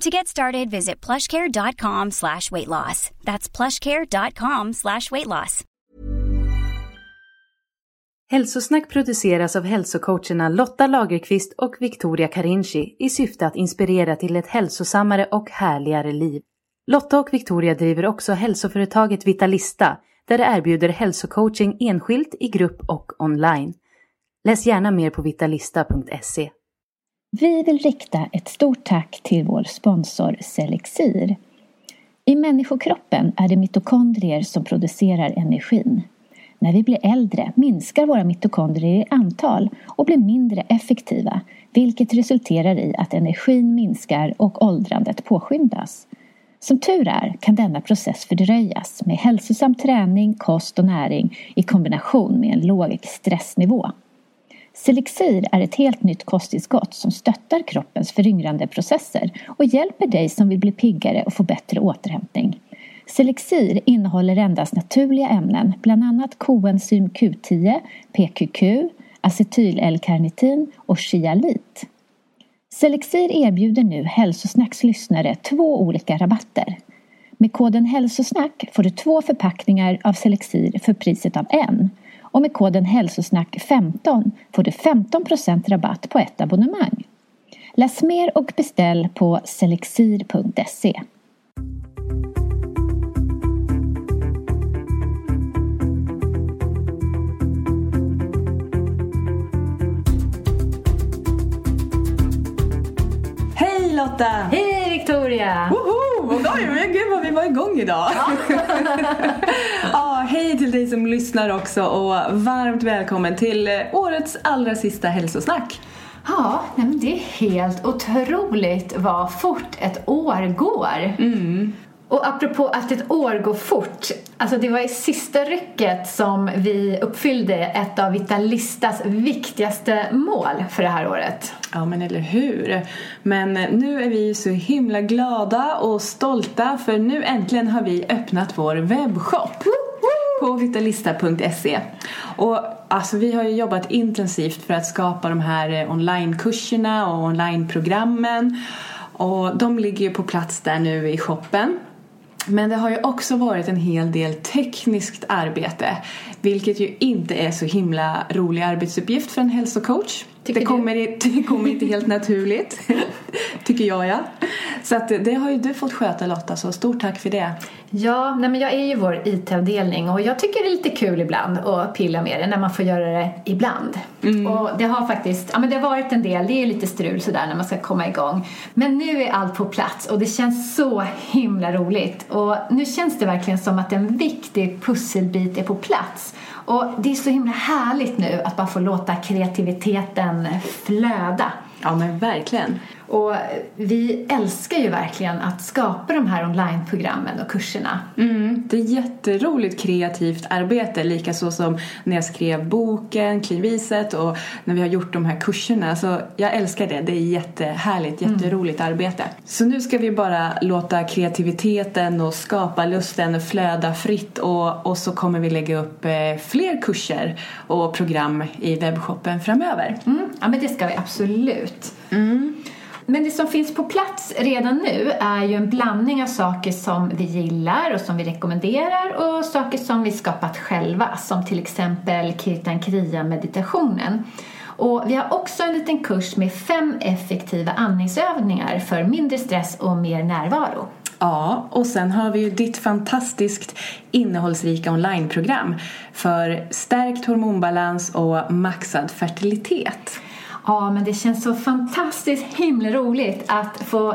To get started, visit plushcare.com slash weight loss. That's plushcare.com slash weight loss. Hälsosnack produceras av hälsocoacherna Lotta Lagerqvist och Victoria Carinci i syfte att inspirera till ett hälsosammare och härligare liv. Lotta och Victoria driver också hälsoföretaget Vitalista där de erbjuder hälsocoaching enskilt, i grupp och online. Läs gärna mer på vitalista.se. Vi vill rikta ett stort tack till vår sponsor Selexir. I människokroppen är det mitokondrier som producerar energin. När vi blir äldre minskar våra mitokondrier i antal och blir mindre effektiva vilket resulterar i att energin minskar och åldrandet påskyndas. Som tur är kan denna process fördröjas med hälsosam träning, kost och näring i kombination med en låg stressnivå. Selexir är ett helt nytt kosttillskott som stöttar kroppens föryngrande processer och hjälper dig som vill bli piggare och få bättre återhämtning. Selexir innehåller endast naturliga ämnen, bland annat koenzym Q10, PQQ, acetyl-L-karnitin och chialit. Selexir erbjuder nu Hälsosnacks lyssnare två olika rabatter. Med koden hälsosnack får du två förpackningar av Selexir för priset av en och med koden hälsosnack15 får du 15 rabatt på ett abonnemang. Läs mer och beställ på selexir.se. Hej Lotta! Hej! Oj, men gud vad vi var igång idag! ja, hej till dig som lyssnar också och varmt välkommen till årets allra sista hälsosnack. Ja, nej men det är helt otroligt vad fort ett år går. Mm. Och apropå att ett år går fort, alltså det var i sista rycket som vi uppfyllde ett av Vitalistas viktigaste mål för det här året. Ja, men eller hur? Men nu är vi så himla glada och stolta för nu äntligen har vi öppnat vår webbshop på vitalista.se. Och alltså vi har ju jobbat intensivt för att skapa de här onlinekurserna och onlineprogrammen och de ligger ju på plats där nu i shoppen. Men det har ju också varit en hel del tekniskt arbete vilket ju inte är så himla rolig arbetsuppgift för en hälsocoach. Tycker det kommer, det kommer inte helt naturligt, tycker jag ja. Så att det har ju du fått sköta Lotta, så stort tack för det. Ja, nej men jag är ju vår IT-avdelning och jag tycker det är lite kul ibland att pilla med det när man får göra det ibland. Mm. Och det har faktiskt, ja men det har varit en del, det är ju lite strul sådär när man ska komma igång. Men nu är allt på plats och det känns så himla roligt. Och nu känns det verkligen som att en viktig pusselbit är på plats. Och det är så himla härligt nu att bara få låta kreativiteten flöda. Ja men verkligen. Och vi älskar ju verkligen att skapa de här onlineprogrammen och kurserna. Mm, det är jätteroligt kreativt arbete, likaså som när jag skrev boken, Klivviset och när vi har gjort de här kurserna. Så jag älskar det, det är jättehärligt, jätteroligt arbete. Så nu ska vi bara låta kreativiteten och skapa lusten flöda fritt och, och så kommer vi lägga upp eh, fler kurser och program i webbshoppen framöver. Mm, ja men det ska vi absolut. Men det som finns på plats redan nu är ju en blandning av saker som vi gillar och som vi rekommenderar och saker som vi skapat själva som till exempel Kirtan Kriya-meditationen. Och vi har också en liten kurs med fem effektiva andningsövningar för mindre stress och mer närvaro. Ja, och sen har vi ju ditt fantastiskt innehållsrika onlineprogram för stärkt hormonbalans och maxad fertilitet. Ja, men det känns så fantastiskt himla roligt att få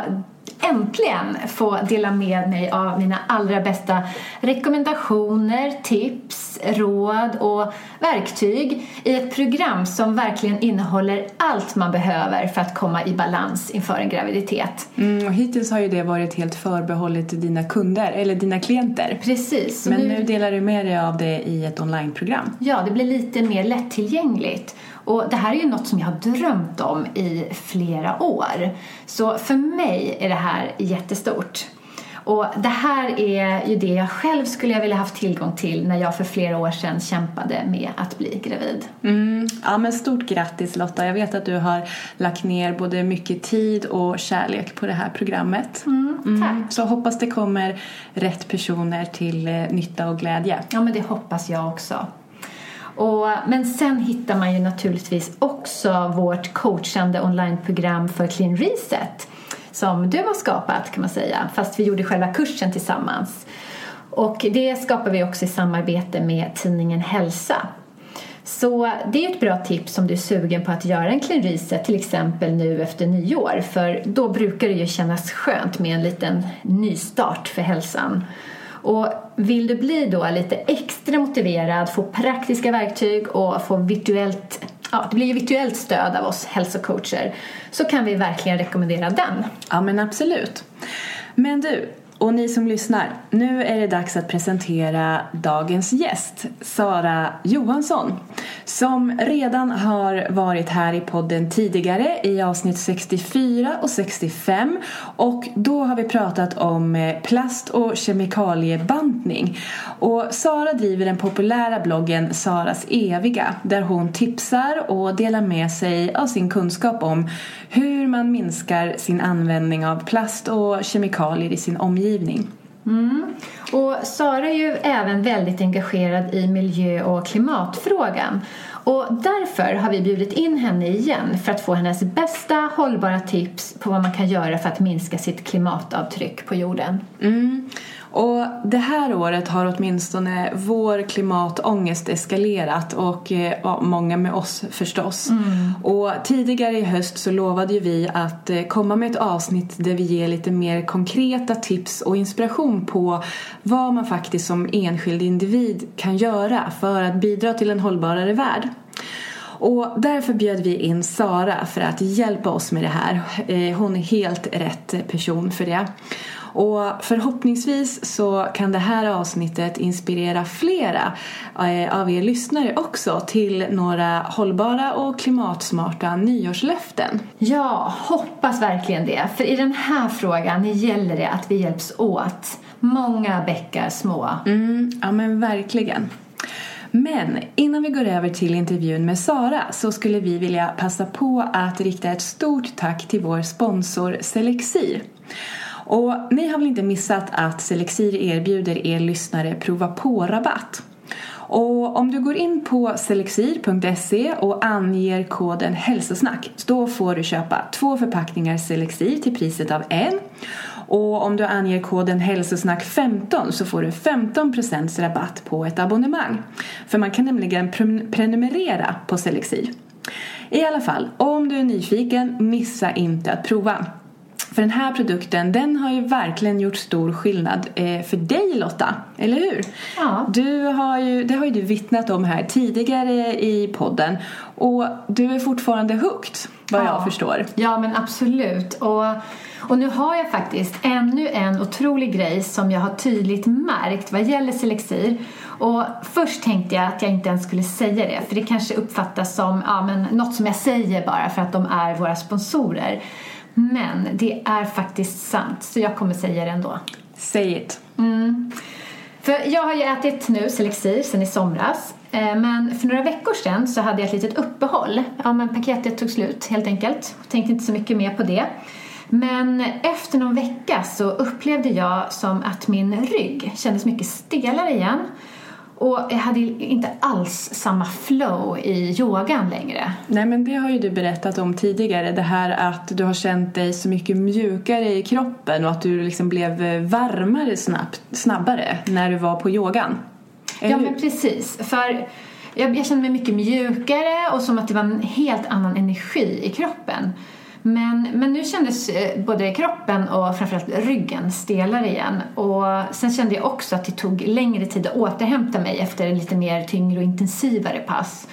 äntligen få dela med mig av mina allra bästa rekommendationer, tips, råd och verktyg i ett program som verkligen innehåller allt man behöver för att komma i balans inför en graviditet. Mm, och hittills har ju det varit helt förbehållet dina kunder, eller dina klienter. Precis. Men nu... nu delar du med dig av det i ett onlineprogram. Ja, det blir lite mer lättillgängligt. Och det här är ju något som jag har drömt om i flera år. Så för mig är det här jättestort. Och det här är ju det jag själv skulle vilja haft tillgång till när jag för flera år sedan kämpade med att bli gravid. Mm. Ja, men stort grattis Lotta. Jag vet att du har lagt ner både mycket tid och kärlek på det här programmet. Mm, tack. Mm. Så hoppas det kommer rätt personer till eh, nytta och glädje. Ja, men det hoppas jag också. Och, men sen hittar man ju naturligtvis också vårt coachande onlineprogram för Clean Reset som du har skapat kan man säga, fast vi gjorde själva kursen tillsammans. Och det skapar vi också i samarbete med tidningen Hälsa. Så det är ett bra tips om du är sugen på att göra en clean reset till exempel nu efter nyår för då brukar det ju kännas skönt med en liten nystart för hälsan. Och vill du bli då lite extra motiverad, få praktiska verktyg och få virtuellt Ja, det blir ju virtuellt stöd av oss hälsocoacher så kan vi verkligen rekommendera den. Ja, men absolut. Men du, och ni som lyssnar, nu är det dags att presentera dagens gäst, Sara Johansson, som redan har varit här i podden tidigare i avsnitt 64 och 65 och då har vi pratat om eh, plast och kemikaliebantning. Och Sara driver den populära bloggen Saras eviga där hon tipsar och delar med sig av sin kunskap om hur man minskar sin användning av plast och kemikalier i sin omgivning. Mm. Och Sara är ju även väldigt engagerad i miljö och klimatfrågan. Och därför har vi bjudit in henne igen för att få hennes bästa hållbara tips på vad man kan göra för att minska sitt klimatavtryck på jorden. Mm. Och det här året har åtminstone vår klimatångest eskalerat och eh, ja, många med oss förstås. Mm. Och tidigare i höst så lovade ju vi att eh, komma med ett avsnitt där vi ger lite mer konkreta tips och inspiration på vad man faktiskt som enskild individ kan göra för att bidra till en hållbarare värld. Och därför bjöd vi in Sara för att hjälpa oss med det här. Eh, hon är helt rätt person för det. Och förhoppningsvis så kan det här avsnittet inspirera flera eh, av er lyssnare också till några hållbara och klimatsmarta nyårslöften. Ja, hoppas verkligen det. För i den här frågan gäller det att vi hjälps åt. Många bäckar små. Mm, ja men verkligen. Men innan vi går över till intervjun med Sara så skulle vi vilja passa på att rikta ett stort tack till vår sponsor Selexir. Och ni har väl inte missat att Selexir erbjuder er lyssnare prova på-rabatt? Och om du går in på selexir.se och anger koden hälsosnack då får du köpa två förpackningar Selexir till priset av en. Och om du anger koden hälsosnack 15 så får du 15% rabatt på ett abonnemang. För man kan nämligen prenumerera på Selexir. I alla fall, om du är nyfiken, missa inte att prova. För den här produkten den har ju verkligen gjort stor skillnad eh, för dig Lotta, eller hur? Ja. Du har ju, det har ju du vittnat om här tidigare i podden och du är fortfarande hooked vad ja. jag förstår. Ja men absolut. Och, och nu har jag faktiskt ännu en otrolig grej som jag har tydligt märkt vad gäller Selexir. Och först tänkte jag att jag inte ens skulle säga det för det kanske uppfattas som ja, men något som jag säger bara för att de är våra sponsorer. Men det är faktiskt sant, så jag kommer säga det ändå. Say it. Mm. För jag har ju ätit nu Selexir sen i somras. Eh, men för några veckor sedan så hade jag ett litet uppehåll. Ja, men paketet tog slut helt enkelt. Tänkte inte så mycket mer på det. Men efter någon vecka så upplevde jag som att min rygg kändes mycket stelare igen. Och jag hade inte alls samma flow i yogan längre. Nej men det har ju du berättat om tidigare. Det här att du har känt dig så mycket mjukare i kroppen och att du liksom blev varmare snabbt, snabbare när du var på yogan. Eller ja men precis. För jag, jag kände mig mycket mjukare och som att det var en helt annan energi i kroppen. Men, men nu kändes eh, både kroppen och framförallt ryggen stelare igen. Och sen kände jag också att det tog längre tid att återhämta mig efter lite mer tyngre och intensivare pass.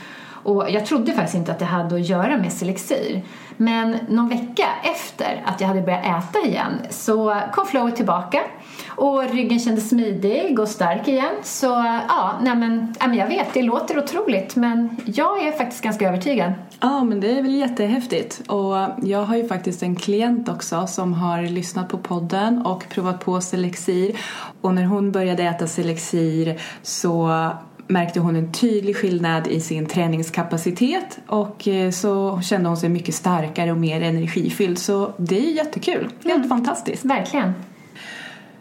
Och jag trodde faktiskt inte att det hade att göra med Selexir. Men någon vecka efter att jag hade börjat äta igen så kom flowet tillbaka och ryggen kändes smidig och stark igen. Så ja, nej men, nej men jag vet, det låter otroligt men jag är faktiskt ganska övertygad. Ja, men det är väl jättehäftigt. Och jag har ju faktiskt en klient också som har lyssnat på podden och provat på Selexir. Och när hon började äta Selexir så märkte hon en tydlig skillnad i sin träningskapacitet och eh, så kände hon sig mycket starkare och mer energifylld. Så det är jättekul. Helt mm. fantastiskt. Verkligen.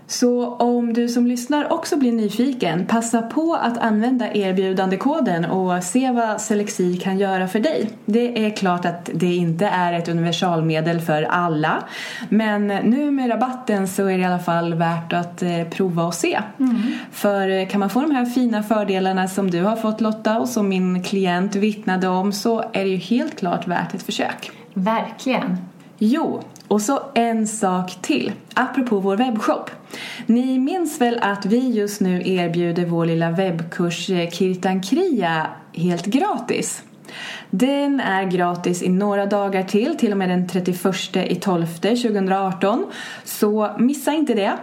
Så om du som lyssnar också blir nyfiken, passa på att använda erbjudandekoden och se vad Selexi kan göra för dig. Det är klart att det inte är ett universalmedel för alla, men nu med rabatten så är det i alla fall värt att eh, prova och se. Mm. För eh, kan man få de här fina fördelarna som du har fått Lotta och som min klient vittnade om så är det ju helt klart värt ett försök. Verkligen. Jo, och så en sak till, apropå vår webbshop. Ni minns väl att vi just nu erbjuder vår lilla webbkurs eh, Kirtan Kriya helt gratis? Den är gratis i några dagar till, till och med den 31 i 12 2018. Så missa inte det.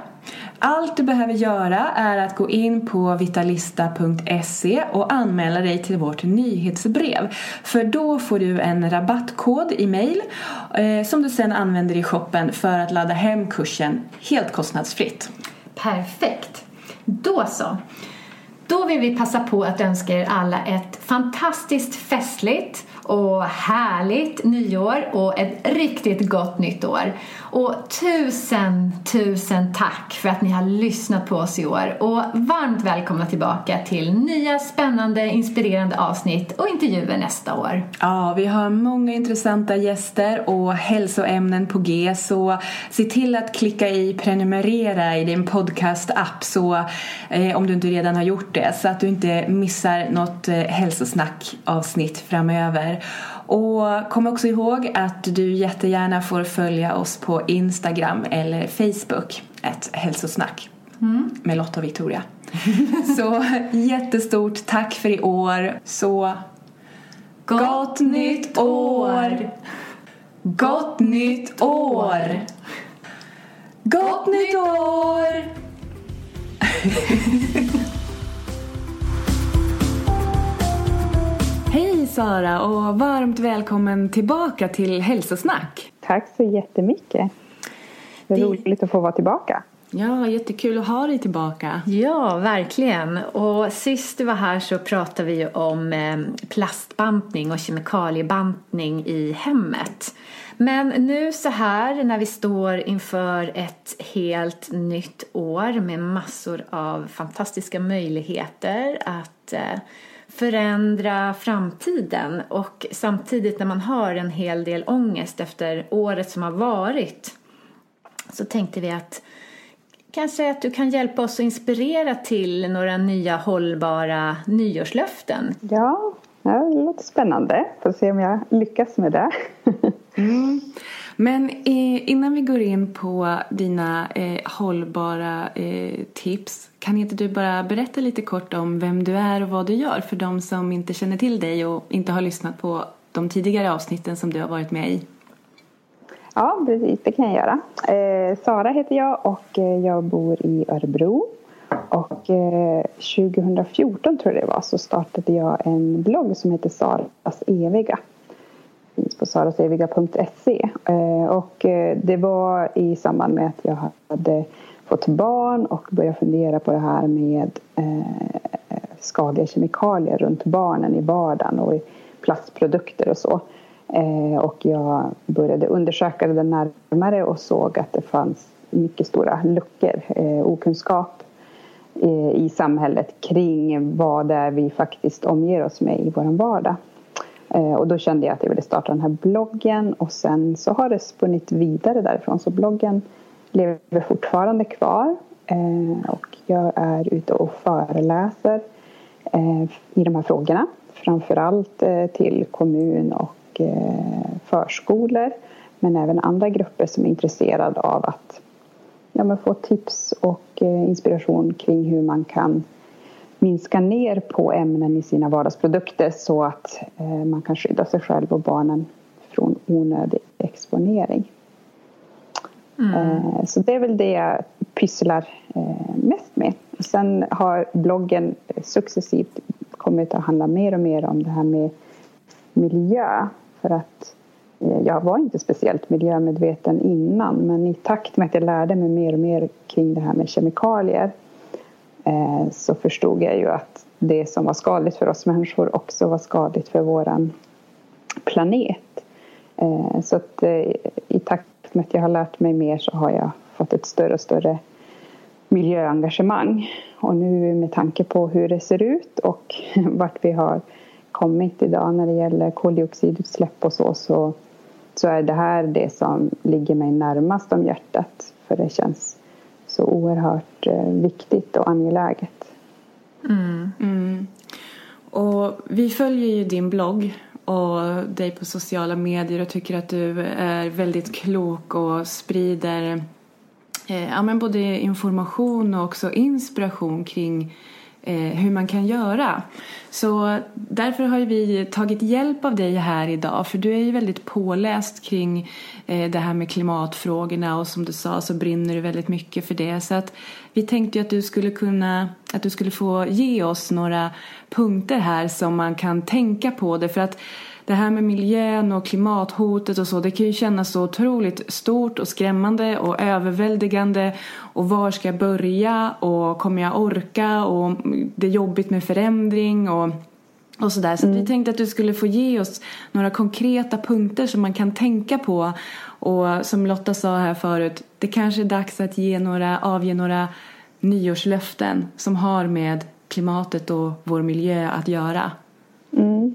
Allt du behöver göra är att gå in på vitalista.se och anmäla dig till vårt nyhetsbrev. För då får du en rabattkod i mail eh, som du sen använder i shoppen för att ladda hem kursen helt kostnadsfritt. Perfekt! Då så. Då vill vi passa på att önska er alla ett fantastiskt festligt och härligt nyår och ett riktigt gott nytt år. Och tusen, tusen tack för att ni har lyssnat på oss i år och varmt välkomna tillbaka till nya spännande, inspirerande avsnitt och intervjuer nästa år. Ja, vi har många intressanta gäster och hälsoämnen på G så se till att klicka i prenumerera i din podcast-app så eh, om du inte redan har gjort det så att du inte missar något eh, hälsosnack-avsnitt framöver. Och kom också ihåg att du jättegärna får följa oss på Instagram eller Facebook, ett hälsosnack mm. med Lotta och Victoria. Så jättestort tack för i år. Så gott, gott nytt år! Gott nytt år! Gott nytt år! Hej Sara och varmt välkommen tillbaka till Hälsosnack. Tack så jättemycket. Det är det... roligt att få vara tillbaka. Ja, jättekul att ha dig tillbaka. Ja, verkligen. Och sist du var här så pratade vi om eh, plastbantning och kemikaliebantning i hemmet. Men nu så här när vi står inför ett helt nytt år med massor av fantastiska möjligheter att eh, förändra framtiden och samtidigt när man har en hel del ångest efter året som har varit så tänkte vi att kanske att du kan hjälpa oss att inspirera till några nya hållbara nyårslöften. Ja, det låter spännande. Får se om jag lyckas med det. mm. Men innan vi går in på dina eh, hållbara eh, tips kan inte du bara berätta lite kort om vem du är och vad du gör för de som inte känner till dig och inte har lyssnat på de tidigare avsnitten som du har varit med i? Ja, precis. Det kan jag göra. Eh, Sara heter jag och eh, jag bor i Örebro. Och eh, 2014 tror jag det var så startade jag en blogg som heter Saras eviga finns på saraseviga.se. Eh, och eh, det var i samband med att jag hade fått barn och började fundera på det här med eh, skadliga kemikalier runt barnen i vardagen och i plastprodukter och så. Eh, och jag började undersöka det närmare och såg att det fanns mycket stora luckor, eh, okunskap eh, i samhället kring vad det är vi faktiskt omger oss med i vår vardag. Och då kände jag att jag ville starta den här bloggen och sen så har det spunnit vidare därifrån. Så bloggen lever fortfarande kvar eh, och jag är ute och föreläser eh, i de här frågorna. Framförallt eh, till kommun och förskolor men även andra grupper som är intresserade av att ja, men få tips och eh, inspiration kring hur man kan minska ner på ämnen i sina vardagsprodukter så att eh, man kan skydda sig själv och barnen från onödig exponering. Mm. Eh, så det är väl det jag pysslar eh, mest med. Sen har bloggen eh, successivt kommit att handla mer och mer om det här med miljö. För att jag var inte speciellt miljömedveten innan men i takt med att jag lärde mig mer och mer kring det här med kemikalier så förstod jag ju att det som var skadligt för oss människor också var skadligt för våran planet. Så att i takt med att jag har lärt mig mer så har jag fått ett större och större miljöengagemang. Och nu med tanke på hur det ser ut och vart vi har kommit idag när det gäller koldioxidutsläpp och så, så så är det här det som ligger mig närmast om hjärtat. För det känns så oerhört eh, viktigt och angeläget. Mm. Mm. Och vi följer ju din blogg och dig på sociala medier och tycker att du är väldigt klok och sprider eh, ja, men både information och också inspiration kring eh, hur man kan göra. Så därför har vi tagit hjälp av dig här idag för du är ju väldigt påläst kring eh, det här med klimatfrågorna och som du sa så brinner du väldigt mycket för det. Så att vi tänkte ju att du skulle kunna, att du skulle få ge oss några punkter här som man kan tänka på det för att det här med miljön och klimathotet och så, det kan ju kännas så otroligt stort och skrämmande och överväldigande. Och var ska jag börja och kommer jag orka och det är jobbigt med förändring och och sådär. Så mm. vi tänkte att du skulle få ge oss några konkreta punkter som man kan tänka på. Och som Lotta sa här förut, det kanske är dags att ge några, avge några nyårslöften som har med klimatet och vår miljö att göra. Mm.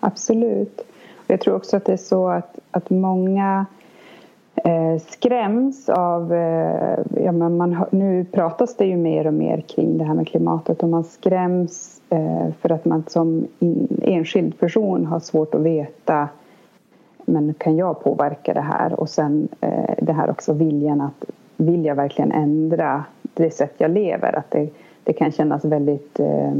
Absolut. Jag tror också att det är så att, att många eh, skräms av... Eh, ja, men man, nu pratas det ju mer och mer kring det här med klimatet och man skräms eh, för att man som in, enskild person har svårt att veta men kan jag påverka det här? Och sen eh, det här också viljan att vill jag verkligen ändra det sätt jag lever? Att det, det kan kännas väldigt eh,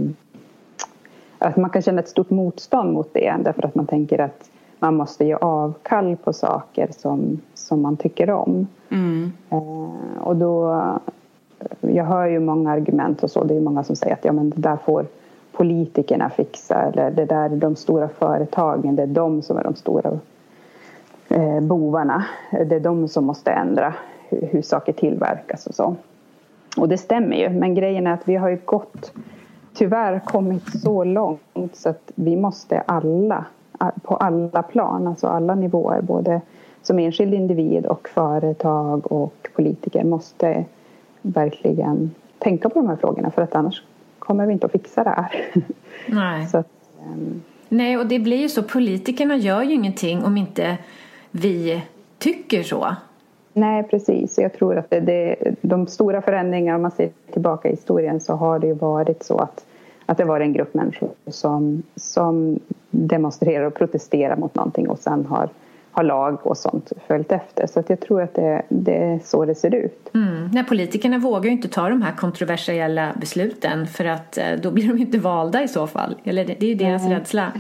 att man kan känna ett stort motstånd mot det därför att man tänker att man måste ge avkall på saker som, som man tycker om. Mm. Eh, och då, jag hör ju många argument och så. Det är många som säger att ja, men det där får politikerna fixa eller det där är de stora företagen. Det är de som är de stora eh, bovarna. Det är de som måste ändra hur, hur saker tillverkas och så. Och det stämmer ju. Men grejen är att vi har ju gått tyvärr kommit så långt så att vi måste alla, på alla plan, alltså alla nivåer, både som enskild individ och företag och politiker måste verkligen tänka på de här frågorna för att annars kommer vi inte att fixa det här. Nej. så att, um... Nej, och det blir ju så. Politikerna gör ju ingenting om inte vi tycker så. Nej, precis. Jag tror att det, det, de stora förändringarna, om man ser tillbaka i historien så har det ju varit så att att det var en grupp människor som, som demonstrerar och protesterar mot någonting och sen har, har lag och sånt följt efter. Så att jag tror att det, det är så det ser ut. Mm. Nej, politikerna vågar ju inte ta de här kontroversiella besluten för att eh, då blir de inte valda i så fall. Eller det, det är ju deras mm. rädsla.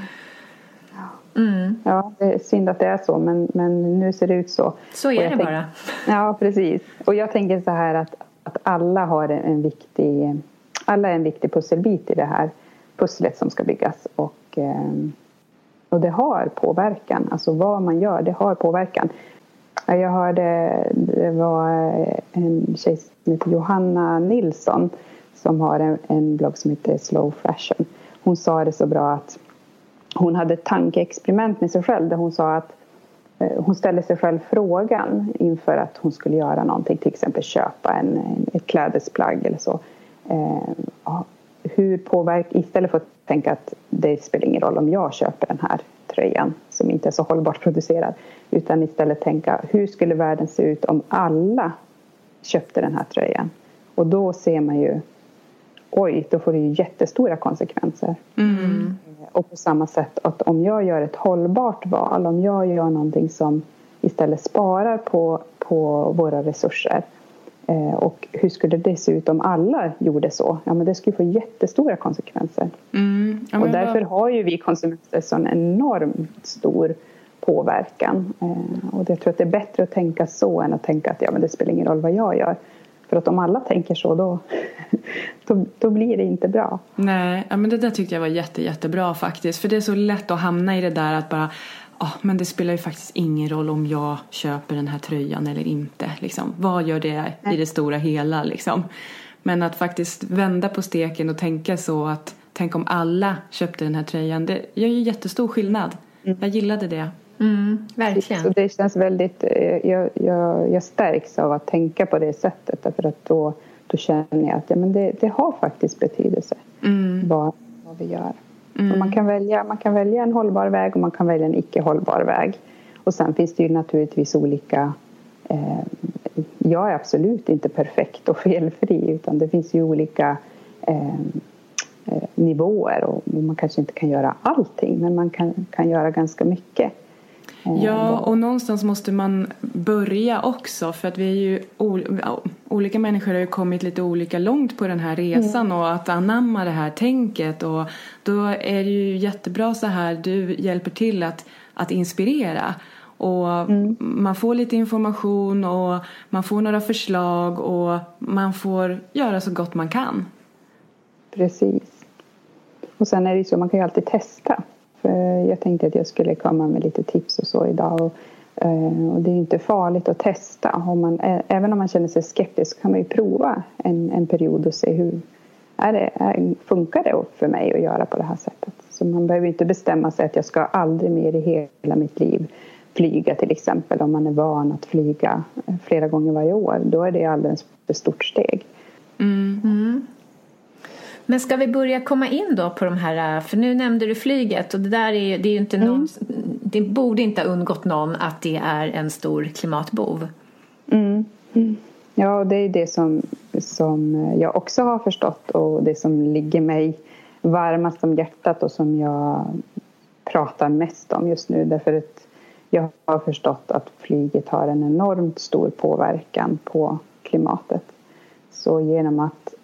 Mm. Ja, det är synd att det är så men, men nu ser det ut så. Så är det tänk, bara. Ja, precis. Och jag tänker så här att, att alla har en, en viktig alla är en viktig pusselbit i det här pusslet som ska byggas. Och, eh, och det har påverkan. Alltså vad man gör, det har påverkan. Jag hörde, det var en tjej som heter Johanna Nilsson som har en, en blogg som heter Slow Fashion. Hon sa det så bra att hon hade ett tankeexperiment med sig själv där hon sa att eh, hon ställde sig själv frågan inför att hon skulle göra någonting, till exempel köpa en, ett klädesplagg eller så. eh, hur påverkar, istället för att tänka att det spelar ingen roll om jag köper den här tröjan som inte är så hållbart producerad utan istället tänka hur skulle världen se ut om alla köpte den här tröjan och då ser man ju oj, då får det ju jättestora konsekvenser. Mm. Och på samma sätt att om jag gör ett hållbart val, om jag gör någonting som istället sparar på, på våra resurser eh, och hur skulle det se ut om alla gjorde så? Ja, men det skulle få jättestora konsekvenser. Mm. Ja, och därför har ju vi konsumenter sån enormt stor påverkan. Eh, och jag tror att det är bättre att tänka så än att tänka att ja, men det spelar ingen roll vad jag gör. För att om alla tänker så då, då, då, blir det inte bra. Nej, ja, men det där tyckte jag var jätte, jättebra faktiskt. För det är så lätt att hamna i det där att bara oh, men det spelar ju faktiskt ingen roll om jag köper den här tröjan eller inte. Liksom. Vad gör det i det stora hela liksom? Men att faktiskt vända på steken och tänka så att tänk om alla köpte den här tröjan. Det gör ju jättestor skillnad. Mm. Jag gillade det. Mm, verkligen. Så det känns väldigt, eh, jag, jag, jag stärks av att tänka på det sättet därför att då, då känner jag att ja, men det, det har faktiskt betydelse mm. vad, vad vi gör. Mm. man, kan välja, man kan välja en hållbar väg och man kan välja en icke hållbar väg. Och sen finns det ju naturligtvis olika eh, jag är absolut inte perfekt och felfri utan det finns ju olika eh, eh nivåer och man kanske inte kan göra allting men man kan, kan göra ganska mycket. Ja, och någonstans måste man börja också för att vi är ju olika människor har ju kommit lite olika långt på den här resan mm. och att anamma det här tänket och då är det ju jättebra så här du hjälper till att, att inspirera och mm. man får lite information och man får några förslag och man får göra så gott man kan. Precis. Och sen är det ju så, man kan ju alltid testa. För jag tänkte att jag skulle komma med lite tips och så idag. Och, eh, och det är inte farligt att testa. Om man, även om man känner sig skeptisk kan man ju prova en, en period och se hur är det, är, funkar det för mig att göra på det här sättet. Så man behöver inte bestämma sig att jag ska aldrig mer i hela mitt liv flyga till exempel om man är van att flyga flera gånger varje år. Då är det alldeles för stort steg. Mm. Men ska vi börja komma in då på de här, för nu nämnde du flyget och det där är ju, det är ju inte mm. någon, det borde inte ha undgått någon att det är en stor klimatbov. Mm. Mm. Ja, det är det som, som jag också har förstått och det som ligger mig varmast om hjärtat och som jag pratar mest om just nu därför att jag har förstått att flyget har en enormt stor påverkan på klimatet. Så genom att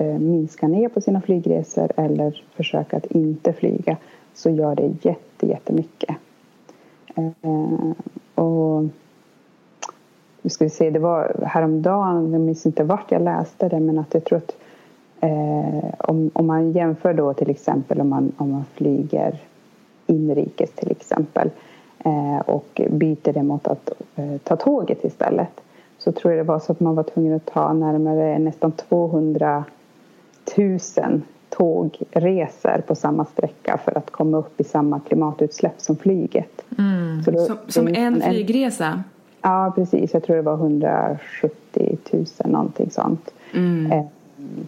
Eh, minska ner på sina flygresor eller försöka att inte flyga så gör det jätte, jättemycket. Eh, och nu ska vi se, det var häromdagen, jag minns inte vart jag läste det men att jag tror att eh, om, om man jämför då till exempel om man, om man flyger inrikes till exempel eh, och byter det mot att eh, ta tåget istället så tror jag det var så att man var tvungen att ta närmare nästan 200 tusen tågresor på samma sträcka för att komma upp i samma klimatutsläpp som flyget. Mm. Då, som, som en flygresa? Ja, precis. Jag tror det var 170 000 någonting sånt. Mm. Eh,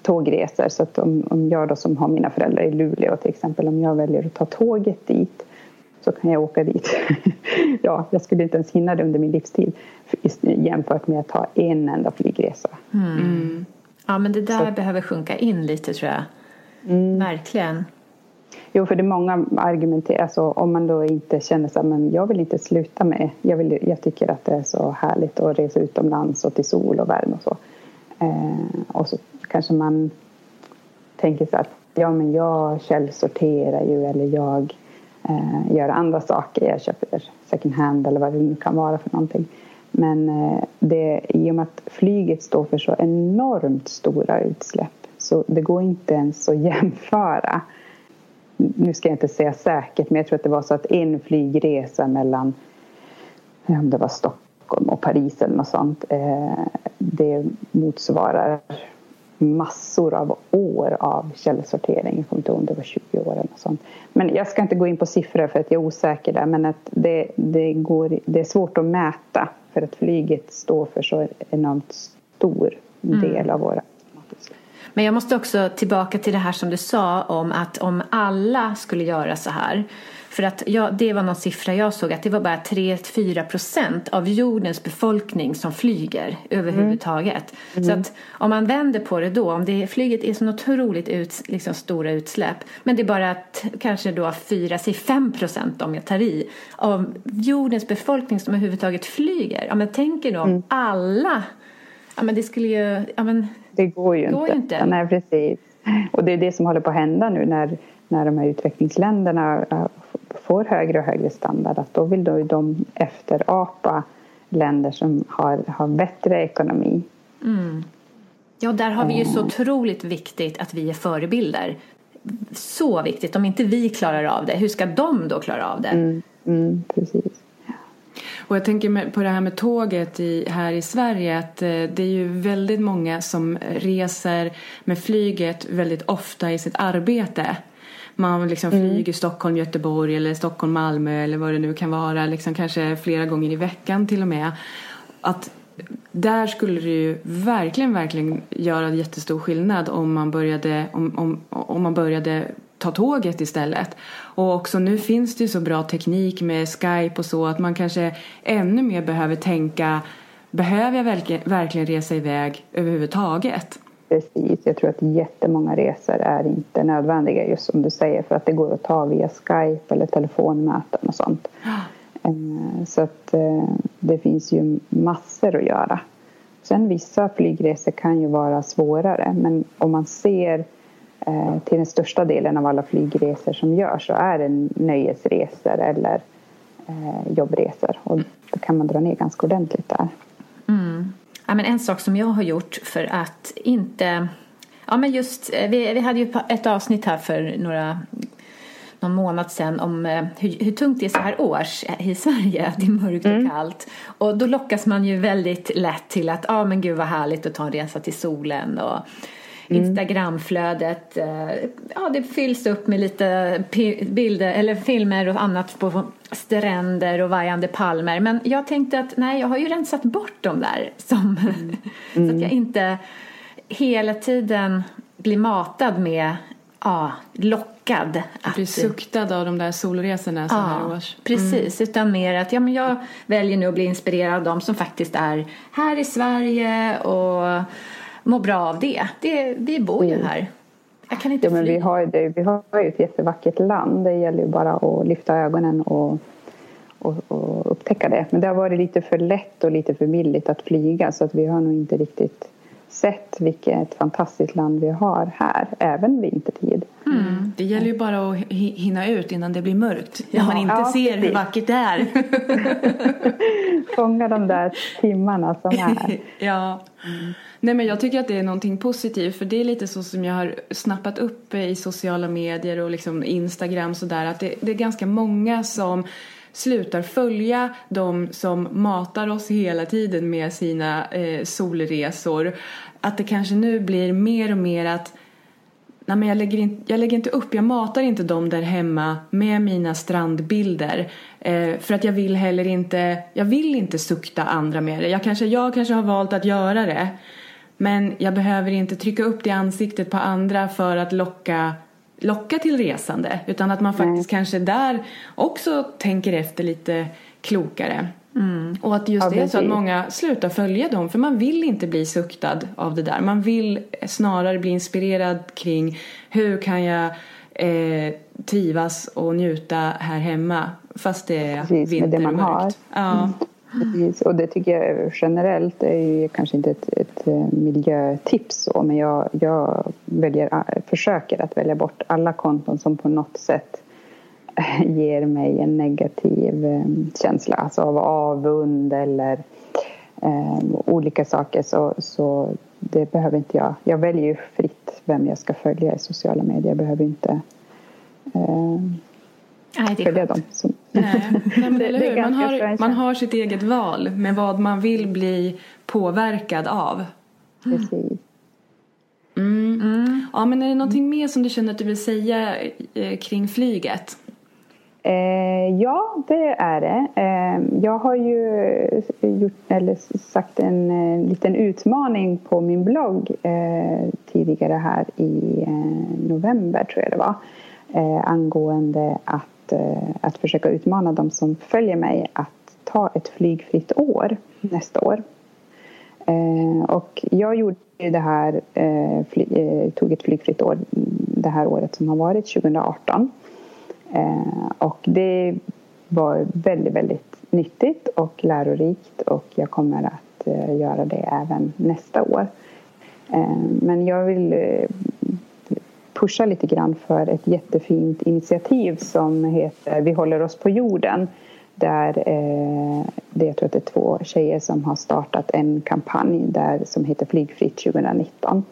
tågresor. Så att om, om jag då som har mina föräldrar i Luleå till exempel, om jag väljer att ta tåget dit så kan jag åka dit. ja, jag skulle inte ens hinna det under min livstid jämfört med att ta en enda flygresa. Mm. Ja, men det där så. behöver sjunka in lite tror jag. Mm. Verkligen. Jo, för det är många argumenterar alltså om man då inte känner så men jag vill inte sluta med, jag, vill, jag tycker att det är så härligt att resa utomlands och till sol och värme och så. Eh, och så kanske man tänker så att ja men jag källsorterar ju eller jag eh, gör andra saker, jag köper second hand eller vad det nu kan vara för någonting. Men eh, det, i och med att flyget står för så enormt stora utsläpp så det går inte ens att jämföra. Nu ska jag inte säga säkert men jag tror att det var så att en flygresa mellan om det var Stockholm och Paris eller något sånt eh, det motsvarar massor av år av källsortering. Jag kommer inte ihåg om det var 20 år eller sånt. Men jag ska inte gå in på siffror för att jag är osäker där men att det, det, går, det är svårt att mäta för att flyget står för så enormt stor del mm. av våra Men jag måste också tillbaka till det här som du sa om att om alla skulle göra så här för att ja, det var någon siffra jag såg att det var bara 3-4 procent av jordens befolkning som flyger överhuvudtaget. Mm. Så att om man vänder på det då, om det, flyget är så otroligt ut, liksom stora utsläpp men det är bara att, kanske då 4-5 procent om jag tar i av jordens befolkning som överhuvudtaget flyger. Ja men tänker då mm. alla, ja men det skulle ju, ja men det går ju går inte. inte. Nej precis. Och det är det som håller på att hända nu när, när de här utvecklingsländerna får högre och högre standard att då vill då de efterapa länder som har, har bättre ekonomi. Mm. Ja, där har vi ju så otroligt viktigt att vi är förebilder. Så viktigt. Om inte vi klarar av det, hur ska de då klara av det? Mm, mm, precis. Och jag tänker på det här med tåget i, här i Sverige att eh, det är ju väldigt många som reser med flyget väldigt ofta i sitt arbete. Man liksom mm. flyger Stockholm, Göteborg eller Stockholm, Malmö eller vad det nu kan vara. Liksom kanske flera gånger i veckan till och med. Att där skulle det ju verkligen, verkligen göra jättestor skillnad om man började, om, om, om man började ta tåget istället. Och också nu finns det ju så bra teknik med Skype och så att man kanske ännu mer behöver tänka Behöver jag verkligen, resa iväg överhuvudtaget? Precis, jag tror att jättemånga resor är inte nödvändiga just som du säger för att det går att ta via Skype eller telefonmöten och sånt. Eh, så att eh, det finns ju massor att göra. Sen vissa flygresor kan ju vara svårare men om man ser till den största delen av alla flygresor som görs så är det nöjesresor eller jobbresor och då kan man dra ner ganska ordentligt där. Mm. Ja, men en sak som jag har gjort för att inte... Ja, men just, eh, vi, vi hade ju ett avsnitt här för några någon månad sedan om eh, hur, hur, tungt det är så här års i Sverige. Det är mörkt och mm. kallt. Och då lockas man ju väldigt lätt till att, ja ah, men gud vad härligt att ta en resa till solen och mm. Instagramflödet, eh, ja det fylls upp med lite bilder eller filmer och annat på stränder och vajande palmer. Men jag tänkte att nej, jag har ju rensat bort dem där som, mm. så att jag mm. inte hela tiden blir matad med ja, lockad. Att bli suktad av de där solresorna så ja, här års. Precis, mm. utan mer att ja, men jag väljer nu att bli inspirerad av de som faktiskt är här i Sverige och mår bra av det. det vi bor ju mm. här. Jag kan inte ja, men vi, har det, vi har ju ett jättevackert land. Det gäller ju bara att lyfta ögonen och, och, och, upptäcka det. Men det har varit lite för lätt och lite för billigt att flyga så att vi har nog inte riktigt sett vilket fantastiskt land vi har här, även vintertid. Mm. Det gäller ju bara att hinna ut innan det blir mörkt, ja, när man inte ja, ser precis. hur vackert det är. Fånga de där timmarna som är. ja. Mm. Nej men jag tycker att det är någonting positivt för det är lite så som jag har snappat upp i sociala medier och liksom Instagram sådär att det, det är ganska många som slutar följa de som matar oss hela tiden med sina eh, solresor. Att det kanske nu blir mer och mer att Nej, men jag, lägger in, jag lägger inte upp, jag matar inte dem där hemma med mina strandbilder. Eh, för att jag vill heller inte, jag vill inte sukta andra med det. Jag kanske, jag kanske har valt att göra det. Men jag behöver inte trycka upp det i ansiktet på andra för att locka, locka till resande. Utan att man faktiskt Nej. kanske där också tänker efter lite klokare. Mm. Och att just ja, det är så att många slutar följa dem för man vill inte bli suktad av det där. Man vill snarare bli inspirerad kring hur kan jag eh, trivas och njuta här hemma fast det är Precis, vinter det man Har. Ja. Mm. Precis, och det tycker jag generellt är ju kanske inte ett, ett eh, miljötips så, men jag, jag väljer, eh, försöker att välja bort alla konton som på något sätt ger mig en negativ känsla, alltså av avund eller eh, olika saker så, så det behöver inte jag. Jag väljer ju fritt vem jag ska följa i sociala medier. Jag behöver inte eh, Nej, det är följa dem. Som... Nej, Nej hur? Man har, man har sitt eget val med vad man vill bli påverkad av. Precis. Mm. Mm. Ja, men är det någonting mer som du känner att du vill säga eh, kring flyget? Eh, ja, det är det. Eh, jag har ju gjort, eller sagt en, en liten utmaning på min blogg eh, tidigare här i eh, november, tror jag det var eh, angående att, eh, att försöka utmana de som följer mig att ta ett flygfritt år nästa år. Eh, och jag gjorde det här, eh, fly, tog ett flygfritt år det här året som har varit, 2018. Eh, och det var väldigt, väldigt nyttigt och lärorikt och jag kommer att eh, göra det även nästa år. Eh, men jag vill eh, pusha lite grann för ett jättefint initiativ som heter Vi håller oss på jorden. Där eh, det, jag tror att det är två tjejer som har startat en kampanj där, som heter Flygfritt 2019.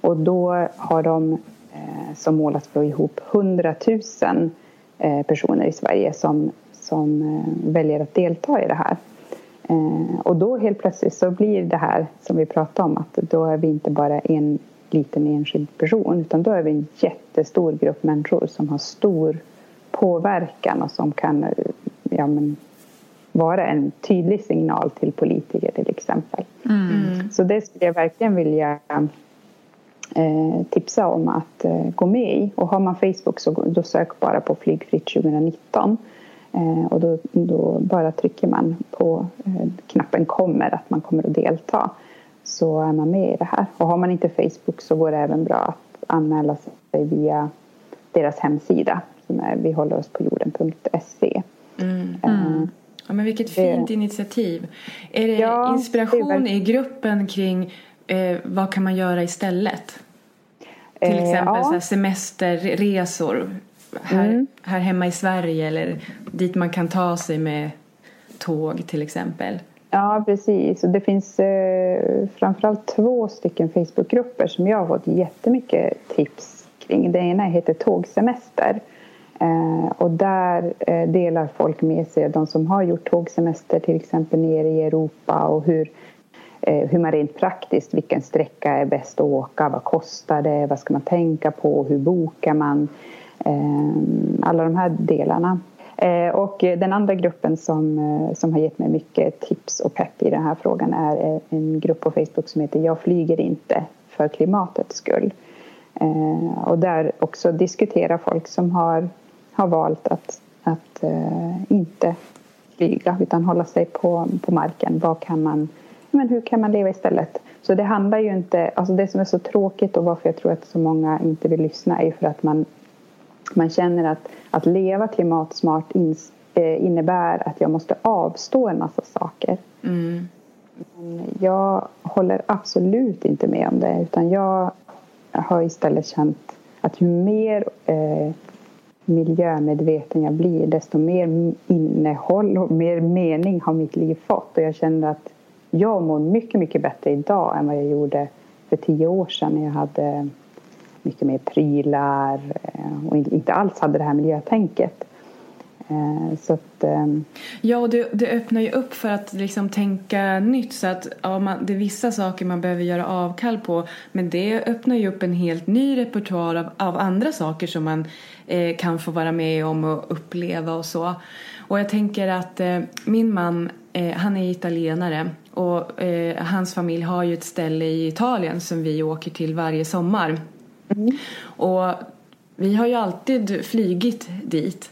Och då har de eh, som mål att få ihop 100 000 personer i Sverige som, som eh, väljer att delta i det här. Eh, och då helt plötsligt så blir det här som vi pratade om att då är vi inte bara en liten enskild person utan då är vi en jättestor grupp människor som har stor påverkan och som kan ja, men, vara en tydlig signal till politiker till exempel. Mm. Så det skulle jag verkligen vilja eh, tipsa om att eh, gå med i. Och har man Facebook så då sök bara på Flygfritt 2019. Eh, och då, då, bara trycker man på eh, knappen kommer att man kommer att delta. Så är man med i det här. Och har man inte Facebook så går det även bra att anmäla sig via deras hemsida som är vi håller oss på jorden.se. Mm. Mm. Ja, men vilket fint det... initiativ. Är det ja, inspiration det är... i gruppen kring eh, vad kan man göra istället? Till eh, exempel ja. semesterresor här, mm. här hemma i Sverige eller dit man kan ta sig med tåg till exempel. Ja, precis. Och det finns eh, framförallt två stycken Facebookgrupper som jag har fått jättemycket tips kring. Den ena heter Tågsemester. Eh, och där eh, delar folk med sig, de som har gjort tågsemester till exempel nere i Europa och hur Eh, hur man rent praktiskt, vilken sträcka är bäst att åka, vad kostar det, vad ska man tänka på, hur bokar man? Eh, alla de här delarna. Eh, och den andra gruppen som, eh, som har gett mig mycket tips och pepp i den här frågan är eh, en grupp på Facebook som heter Jag flyger inte för klimatets skull. Och där också diskuterar folk som har, har valt att, att inte flyga utan hålla sig på, på marken. Vad kan man men hur kan man leva istället? Så det handlar ju inte, alltså det som är så tråkigt och varför jag tror att så många inte vill lyssna är för att man, man känner att att leva klimatsmart ins, eh, innebär att jag måste avstå en massa saker. Mm. Men jag håller absolut inte med om det utan jag har istället känt att ju mer eh, miljömedveten jag blir desto mer innehåll och mer mening har mitt liv fått och jag känner att jag mår mycket, mycket bättre idag än vad jag gjorde för tio år sedan när jag hade mycket mer prylar eh, och inte alls hade det här miljötänket. Eh, så att, ehm, ja, och det, det, öppnar ju upp för att liksom tänka nytt så att ja, man, det är vissa saker man behöver göra avkall på men det öppnar ju upp en helt ny repertoar av, av andra saker som man eh, kan få vara med om och uppleva och så. Och jag tänker att eh, min man, eh, han är italienare och eh, hans familj har ju ett ställe i Italien som vi åker till varje sommar. Mm. Och vi har ju alltid flygit dit.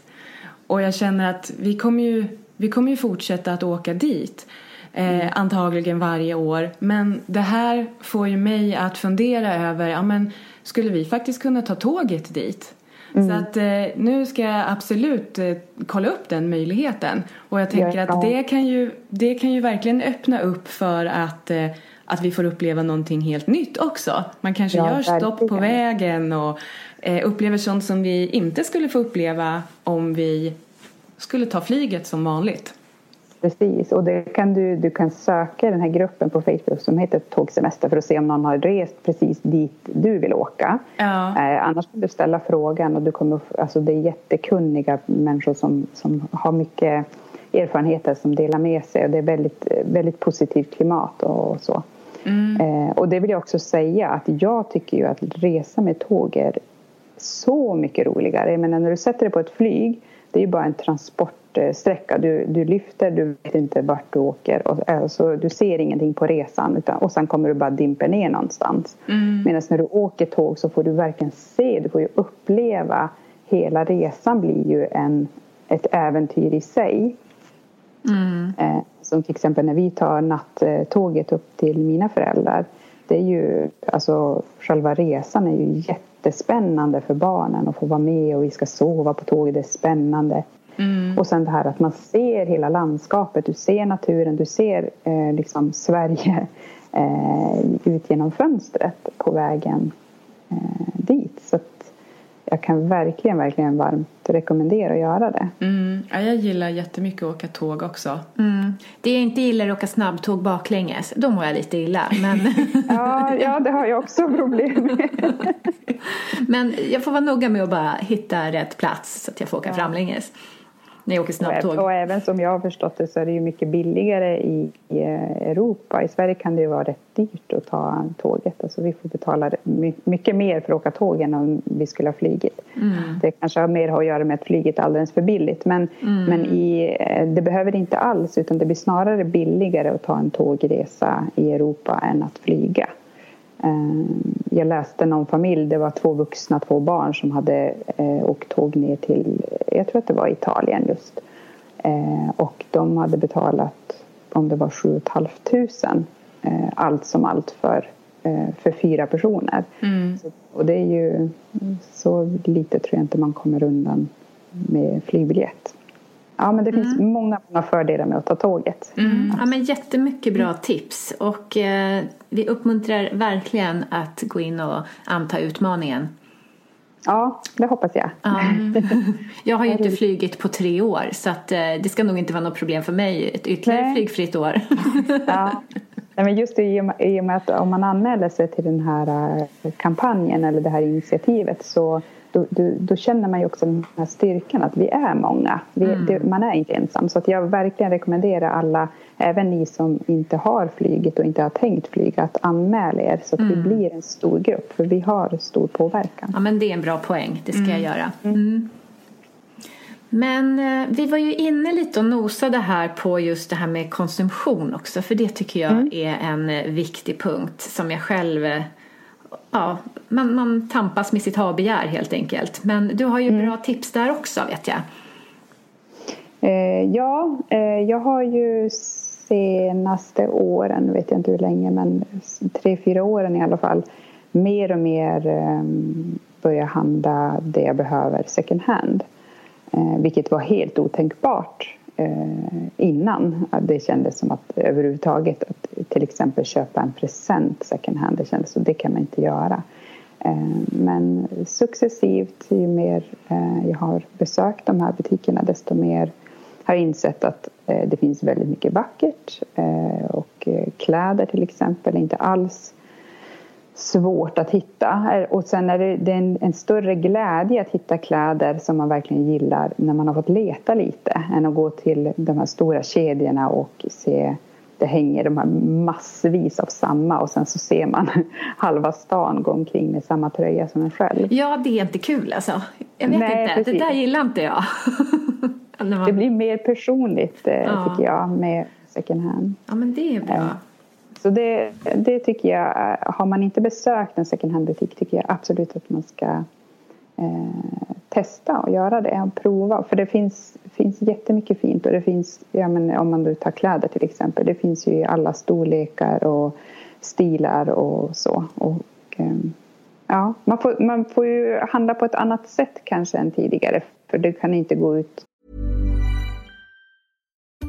Och jag känner att vi kommer ju, vi kommer ju fortsätta att åka dit. Eh, mm. Antagligen varje år. Men det här får ju mig att fundera över, ja men skulle vi faktiskt kunna ta tåget dit? Mm. Så att eh, nu ska jag absolut eh, kolla upp den möjligheten. Och jag tänker ja, att det kan, ju, det kan ju verkligen öppna upp för att, eh, att vi får uppleva någonting helt nytt också. Man kanske ja, gör stopp på vägen och eh, upplever sånt som vi inte skulle få uppleva om vi skulle ta flyget som vanligt. Precis, och det kan du, du kan söka den här gruppen på Facebook som heter Tågsemester för att se om någon har rest precis dit du vill åka. Ja. Eh, annars kan du ställa frågan och du kommer, alltså det är jättekunniga människor som, som har mycket erfarenheter som delar med sig och det är väldigt, väldigt positivt klimat och så. Mm. Eh, och det vill jag också säga att jag tycker ju att resa med tåg är så mycket roligare. Jag menar när du sätter dig på ett flyg, det är ju bara en transportsträcka. Du, du lyfter, du vet inte vart du åker. Och, alltså, du ser ingenting på resan utan, och sen kommer du bara dimpa ner någonstans. Mm. Medan när du åker tåg så får du verkligen se, du får ju uppleva. Hela resan blir ju en, ett äventyr i sig. Mm. Eh, som till exempel när vi tar nattåget upp till mina föräldrar. Det är ju, alltså själva resan är ju jättespännande för barnen att få vara med och vi ska sova på tåget, det är spännande. Mm. Och sen det här att man ser hela landskapet, du ser naturen, du ser eh, liksom Sverige eh, ut genom fönstret på vägen eh, dit. Jag kan verkligen, verkligen varmt rekommendera att göra det. Mm. Ja, jag gillar jättemycket att åka tåg också. Mm. Det jag inte gillar är att åka snabbtåg baklänges. Då mår jag lite illa. Men... ja, ja, det har jag också problem med. men jag får vara noga med att bara hitta rätt plats så att jag får åka ja. framlänges jag åker snabbtåg. Och även som jag har förstått det så är det ju mycket billigare i, i Europa. I Sverige kan det ju vara rätt dyrt att ta tåget. Alltså vi får betala mycket mer för att åka tåg än om vi skulle ha flygit. Mm. Det kanske har mer att göra med att flyget är alldeles för billigt. Men, mm. men i, det behöver det inte alls utan det blir snarare billigare att ta en tågresa i Europa än att flyga. Eh, jag läste någon familj, det var två vuxna, två barn som hade eh, åkt tåg ner till, jag tror att det var Italien just. Eh, och de hade betalat, om det var 7 500 allt som allt för, för fyra personer. Mm. och det är ju så lite tror jag inte man kommer undan med flygbiljett. Ja, men det mm. finns många, många fördelar med att ta tåget. Mm. Ja, men jättemycket bra tips och eh, vi uppmuntrar verkligen att gå in och anta utmaningen. Ja, det hoppas jag. Ja. Jag har ju inte flygit på tre år så att, eh, det ska nog inte vara något problem för mig ett ytterligare Nej. flygfritt år. ja. Nej, men just i och med att om man anmäler sig till den här eh, kampanjen eller det här initiativet så då, då, då, känner man ju också den här styrkan att vi är många. Vi, mm. det, man är inte ensam. Så att jag verkligen rekommenderar alla, även ni som inte har flygit och inte har tänkt flyga, att anmäla er så att mm. vi blir en stor grupp. För vi har stor påverkan. Ja, men det är en bra poäng. Det ska mm. jag göra. Mm. mm. Men eh, vi var ju inne lite och nosade här på just det här med konsumtion också. För det tycker jag mm. är en eh, viktig punkt som jag själv eh, ja, man, man tampas med sitt habegär helt enkelt. Men du har ju mm. bra tips där också vet jag. Eh, ja, eh, jag har ju senaste åren, vet jag inte hur länge, men tre, fyra åren i alla fall mer och mer eh, börjat handla det jag behöver second hand. Eh, vilket var helt otänkbart Eh, innan. Det kändes som att överhuvudtaget att till exempel köpa en present second hand, det kändes som det kan man inte göra. Eh, men successivt, ju mer eh, jag har besökt de här butikerna desto mer har jag insett att det finns väldigt mycket vackert och kläder till exempel inte alls svårt att hitta. Och sen är det, det är en, en, större glädje att hitta kläder som man verkligen gillar när man har fått leta lite än att gå till de här stora kedjorna och se det hänger de här massvis av samma och sen så ser man halva stan gå omkring med samma tröja som en själv. Ja, det är inte kul alltså. Jag vet Nej, inte, precis. det där gillar inte jag. man... Det blir mer personligt eh, ja. tycker jag med second hand. Ja, men det är bra. Så det, det tycker jag, har man inte besökt en second hand-butik tycker jag absolut att man ska eh, testa och göra det och prova. För det finns, finns jättemycket fint och det finns, ja, men om man nu tar kläder till exempel, det finns ju i alla storlekar och stilar och så. Och, eh, ja, man, får, man får ju handla på ett annat sätt kanske än tidigare för det kan inte gå ut.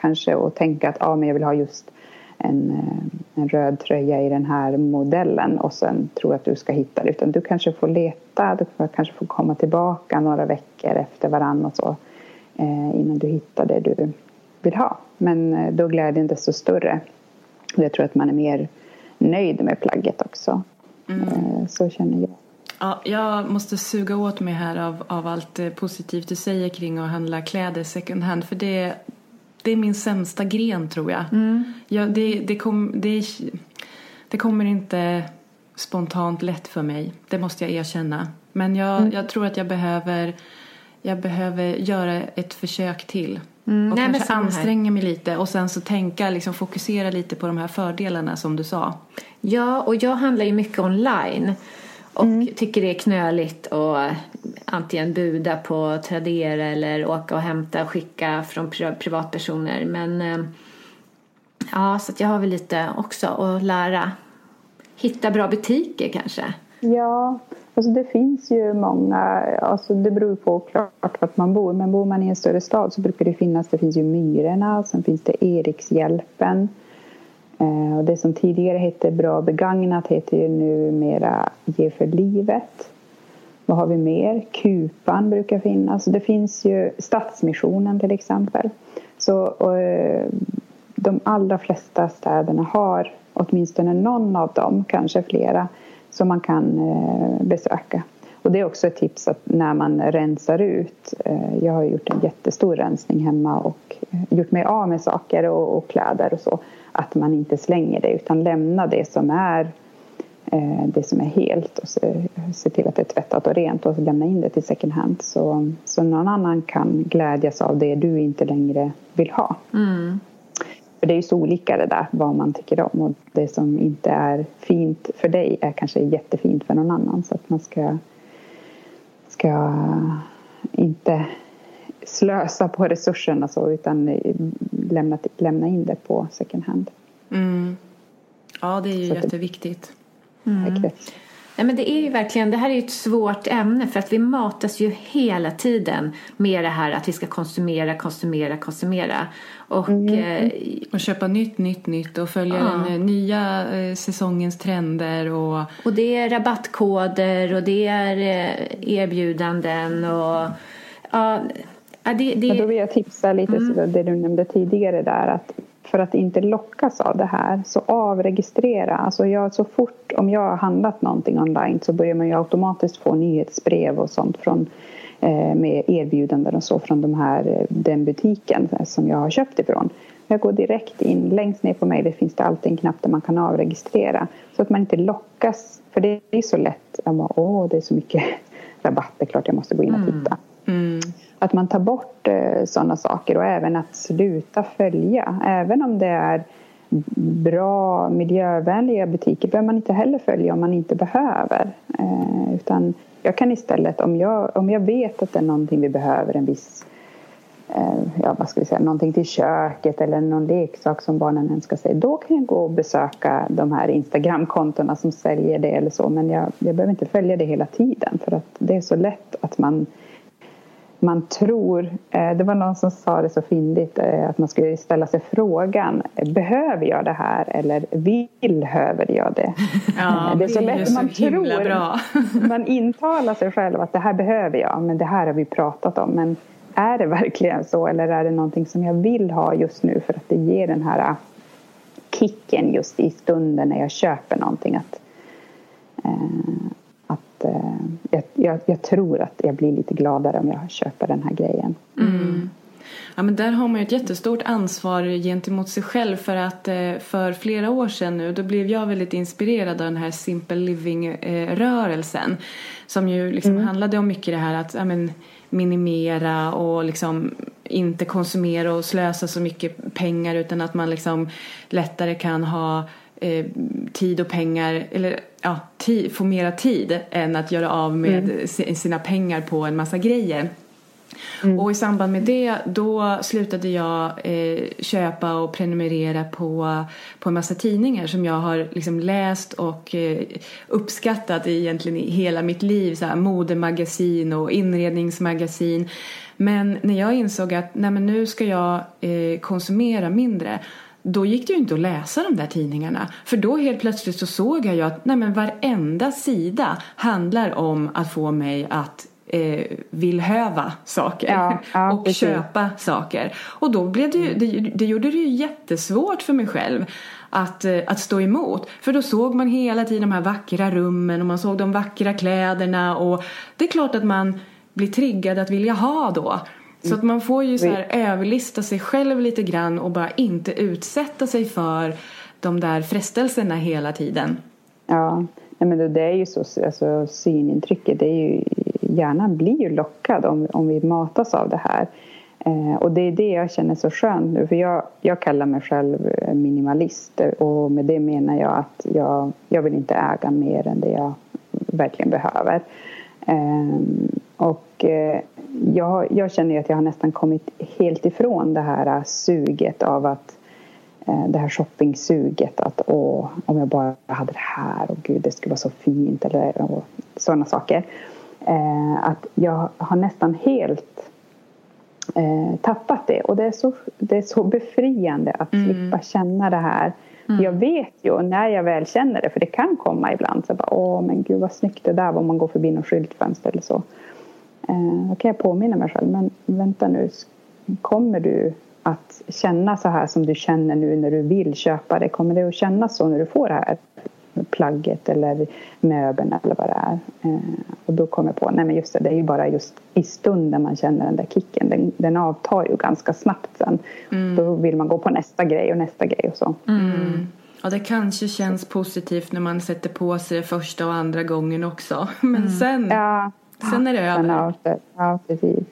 Kanske och tänka att ah, men jag vill ha just en, eh, en röd tröja i den här modellen och sen tror att du ska hitta det. Utan du kanske får leta, du kanske får komma tillbaka några veckor efter varann och så eh, innan du hittar det du vill ha. Men eh, då glädjen desto större. Jag tror att man är mer nöjd med plagget också. Mm. Eh, så känner jag. Ja, jag måste suga åt mig här av, av allt eh, positivt du säger kring att handla kläder second hand. För det, det är min sämsta gren tror jag. Mm. jag det, det, kom, det, det kommer inte spontant lätt för mig. Det måste jag erkänna. Men jag, mm. jag tror att jag behöver, jag behöver göra ett försök till. Mm. Och Nej, kanske anstränga mig lite och sen så tänka, liksom fokusera lite på de här fördelarna som du sa. Ja, och jag handlar ju mycket online. Och mm. tycker det är knöligt att antingen buda på Tradera eller åka och hämta och skicka från privatpersoner. Men eh, ja, så jag har väl lite också att lära. Hitta bra butiker kanske. Ja, alltså det finns ju många, alltså det beror på klart vart man bor. Men bor man i en större stad så brukar det finnas, det finns ju Myrorna, sen finns det Erikshjälpen. Eh, och det som tidigare hette Bra begagnat heter ju numera Ge för livet. Vad har vi mer? Kupan brukar finnas. Det finns ju Stadsmissionen till exempel. Så och, de allra flesta städerna har åtminstone någon av dem, kanske flera, som man kan eh, besöka. Och det är också ett tips att när man rensar ut, jag har gjort en jättestor rensning hemma och gjort mig av med saker och, och kläder och så att man inte slänger det utan lämna det som är eh, det som är helt och se, se, till att det är tvättat och rent och lämna in det till second hand så, så någon annan kan glädjas av det du inte längre vill ha. Mm. För det är ju så olika det där vad man tycker om och det som inte är fint för dig är kanske jättefint för någon annan så att man ska, ska inte slösa på resurserna så utan lämna, lämna in det på second hand. Mm. Ja, det är ju så jätteviktigt. Mm. Nej, men det är ju verkligen, det här är ju ett svårt ämne för att vi matas ju hela tiden med det här att vi ska konsumera, konsumera, konsumera. Och, mm. eh, och köpa nytt, nytt, nytt och följa ja. den eh, nya eh, säsongens trender. Och... och det är rabattkoder och det är eh, erbjudanden och ja, Ja, det, det... Men då vill jag tipsa lite mm. så det du nämnde tidigare där att för att inte lockas av det här så avregistrera. Alltså jag, så fort om jag har handlat någonting online så börjar man ju automatiskt få nyhetsbrev och sånt från eh, med erbjudanden och så från de här, eh, den butiken som jag har köpt ifrån. Jag går direkt in, längst ner på mejlet finns det alltid en knapp där man kan avregistrera så att man inte lockas. För det är så lätt, bara, åh det är så mycket rabatt, det är klart jag måste gå in och titta. Mm. Mm. Att man tar bort eh, sådana saker och även att sluta följa. Även om det är bra miljövänliga butiker behöver man inte heller följa om man inte behöver. Eh, utan jag kan istället, om jag, om jag vet att det är någonting vi behöver, en viss eh, ja, vad ska vi säga, någonting till köket eller någon leksak som barnen önskar sig. Då kan jag gå och besöka de här Instagramkontona som säljer det eller så. Men jag, jag behöver inte följa det hela tiden för att det är så lätt att man man tror, eh, det var någon som sa det så fyndigt eh, att man skulle ställa sig frågan behöver jag det här eller vill höver jag det? Ja, det är så lätt, man tror, bra. man intalar sig själv att det här behöver jag men det här har vi pratat om men är det verkligen så eller är det någonting som jag vill ha just nu för att det ger den här kicken just i stunden när jag köper någonting att, eh, eh, jag, jag, tror att jag blir lite gladare om jag köper den här grejen. Mm. Ja, men där har man ju ett jättestort ansvar gentemot sig själv för att eh, för flera år sedan nu då blev jag väldigt inspirerad av den här Simple Living-rörelsen som ju liksom mm. handlade om mycket det här att ja, men, minimera och liksom inte konsumera och slösa så mycket pengar utan att man liksom lättare kan ha eh, tid och pengar eller ja, få mera tid än att göra av med mm. sina pengar på en massa grejer. Mm. Och i samband med det då slutade jag eh, köpa och prenumerera på, på en massa tidningar som jag har liksom läst och eh, uppskattat egentligen i hela mitt liv. Så här, modemagasin och inredningsmagasin. Men när jag insåg att nej, men nu ska jag eh, konsumera mindre då gick det ju inte att läsa de där tidningarna. För då helt plötsligt så såg jag ju att nej men varenda sida handlar om att få mig att eh, villhöva saker ja, ja, och precis. köpa saker. Och då blev det ju, det, det gjorde det ju jättesvårt för mig själv att, eh, att stå emot. För då såg man hela tiden de här vackra rummen och man såg de vackra kläderna och det är klart att man blir triggad att vilja ha då. Så att man får ju så här överlista sig själv lite grann och bara inte utsätta sig för de där frestelserna hela tiden. Ja, men det är ju så, alltså synintrycket, det är ju, hjärnan blir ju lockad om, om vi matas av det här. Eh, och det är det jag känner så skönt nu, för jag, jag kallar mig själv minimalist och med det menar jag att jag, jag vill inte äga mer än det jag verkligen behöver. Eh, och eh, jag, jag känner att jag har nästan kommit helt ifrån det här suget av att eh, det här shoppingsuget att åh, om jag bara hade det här och gud det skulle vara så fint eller sådana saker. Eh, att jag har nästan helt eh, tappat det och det är så, det är så befriande att mm. slippa känna det här. Mm. Jag vet ju när jag väl känner det, för det kan komma ibland, så bara, åh men gud vad snyggt det där var om man går förbi något skyltfönster eller så. Eh, då kan jag påminna mig själv, men vänta nu, kommer du att känna så här som du känner nu när du vill köpa det? Kommer det att kännas så när du får det här plagget eller möbeln eller vad det är? Eh, och då kommer jag på, nej men just det, det är ju bara just i stunden man känner den där kicken. Den, den avtar ju ganska snabbt sen. Mm. Då vill man gå på nästa grej och nästa grej och så. Mm. Ja, det kanske känns positivt när man sätter på sig det första och andra gången också. Men mm. sen ja. Sen är det över. Ja, precis.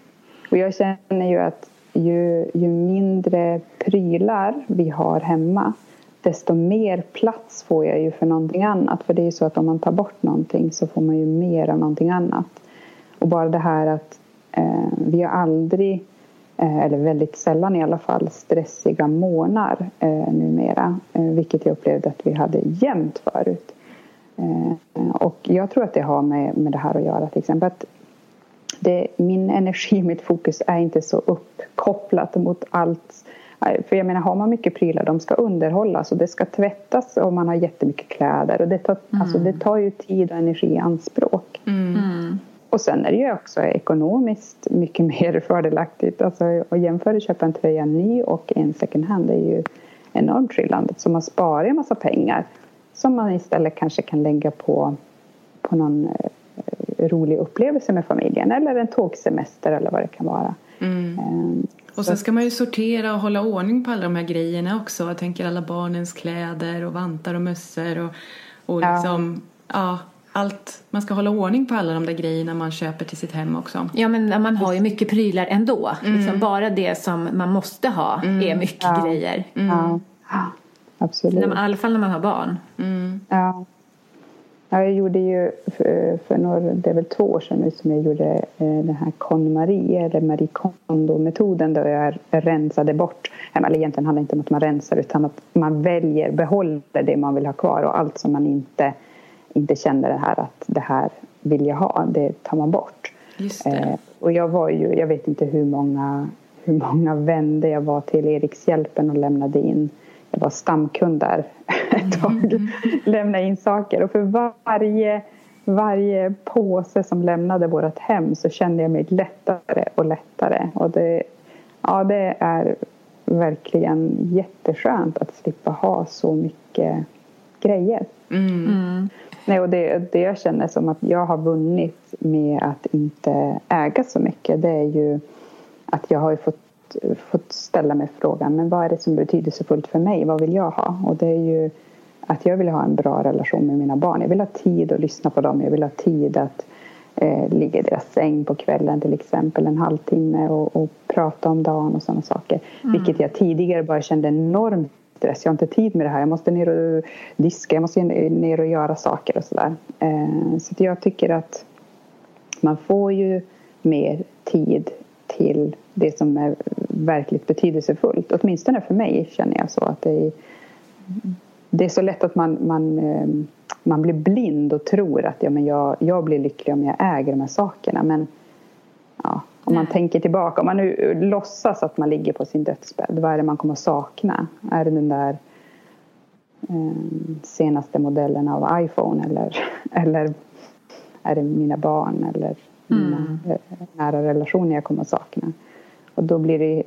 Och jag känner ju att ju, ju mindre prylar vi har hemma desto mer plats får jag ju för någonting annat. För det är ju så att om man tar bort någonting så får man ju mer av någonting annat. Och bara det här att eh, vi har aldrig, eh, eller väldigt sällan i alla fall, stressiga månader eh, numera. Eh, vilket jag upplevde att vi hade jämt förut. Eh, och jag tror att det har med, med det här att göra till exempel. Att det, min energi, mitt fokus är inte så uppkopplat mot allt. För jag menar, har man mycket prylar, de ska underhållas och det ska tvättas och man har jättemycket kläder. Och det tar, mm. alltså, det tar ju tid och energi i anspråk. Mm. Och sen är det ju också ekonomiskt mycket mer fördelaktigt. Alltså, att jämföra att köpa en tröja ny och en second hand det är ju enormt skillnad. Så man sparar en massa pengar som man istället kanske kan lägga på, på någon eh, rolig upplevelse med familjen eller en tågsemester eller vad det kan vara. Mm. Um, och sen ska man ju sortera och hålla ordning på alla de här grejerna också. Jag tänker alla barnens kläder och vantar och mössor och, och liksom, ja. ja allt, man ska hålla ordning på alla de där grejerna man köper till sitt hem också. Ja men man har ju mycket prylar ändå. Mm. Liksom bara det som man måste ha mm. är mycket ja. grejer. Ja. Absolut. När man, I alla fall när man har barn. Mm. Ja. ja. Jag gjorde ju för, för några, det är väl två år sedan nu som jag gjorde eh, den här KonMarie eller Marie Kondo-metoden då jag rensade bort, eller egentligen handlar det inte om att man rensar utan att man väljer, behåller det man vill ha kvar och allt som man inte, inte känner det här att det här vill jag ha, det tar man bort. Just eh, och jag var ju, jag vet inte hur många, hur många vänder jag var till Erikshjälpen och lämnade in var stamkund där ett tag. Mm. Lämna in saker och för varje, varje påse som lämnade vårt hem så kände jag mig lättare och lättare. Och det, ja, det är verkligen jätteskönt att slippa ha så mycket grejer. Mm. Mm. Nej, och det, det jag känner som att jag har vunnit med att inte äga så mycket det är ju att jag har fått fått, fått ställa mig frågan men vad är det som är betydelsefullt för mig? Vad vill jag ha? Och det är ju att jag vill ha en bra relation med mina barn. Jag vill ha tid att lyssna på dem. Jag vill ha tid att eh, ligga i deras säng på kvällen till exempel en halvtimme och, och prata om dagen och sådana saker. Mm. Vilket jag tidigare bara kände enorm stress. Jag har inte tid med det här. Jag måste ner och diska. Jag måste ner och göra saker och sådär. Eh, så jag tycker att man får ju mer tid till det som är verkligt betydelsefullt. Åtminstone för mig känner jag så att det är, det är så lätt att man, man, ehm, man blir blind och tror att ja, men jag, jag blir lycklig om jag äger de här sakerna. Men ja, om man tänker tillbaka, om man nu låtsas att man ligger på sin dödsbädd, vad är det man kommer att sakna? Är det den där eh, senaste modellen av iPhone eller, eller är det mina barn eller mm. Eh, nära relationer jag kommer att sakna? Och då blir det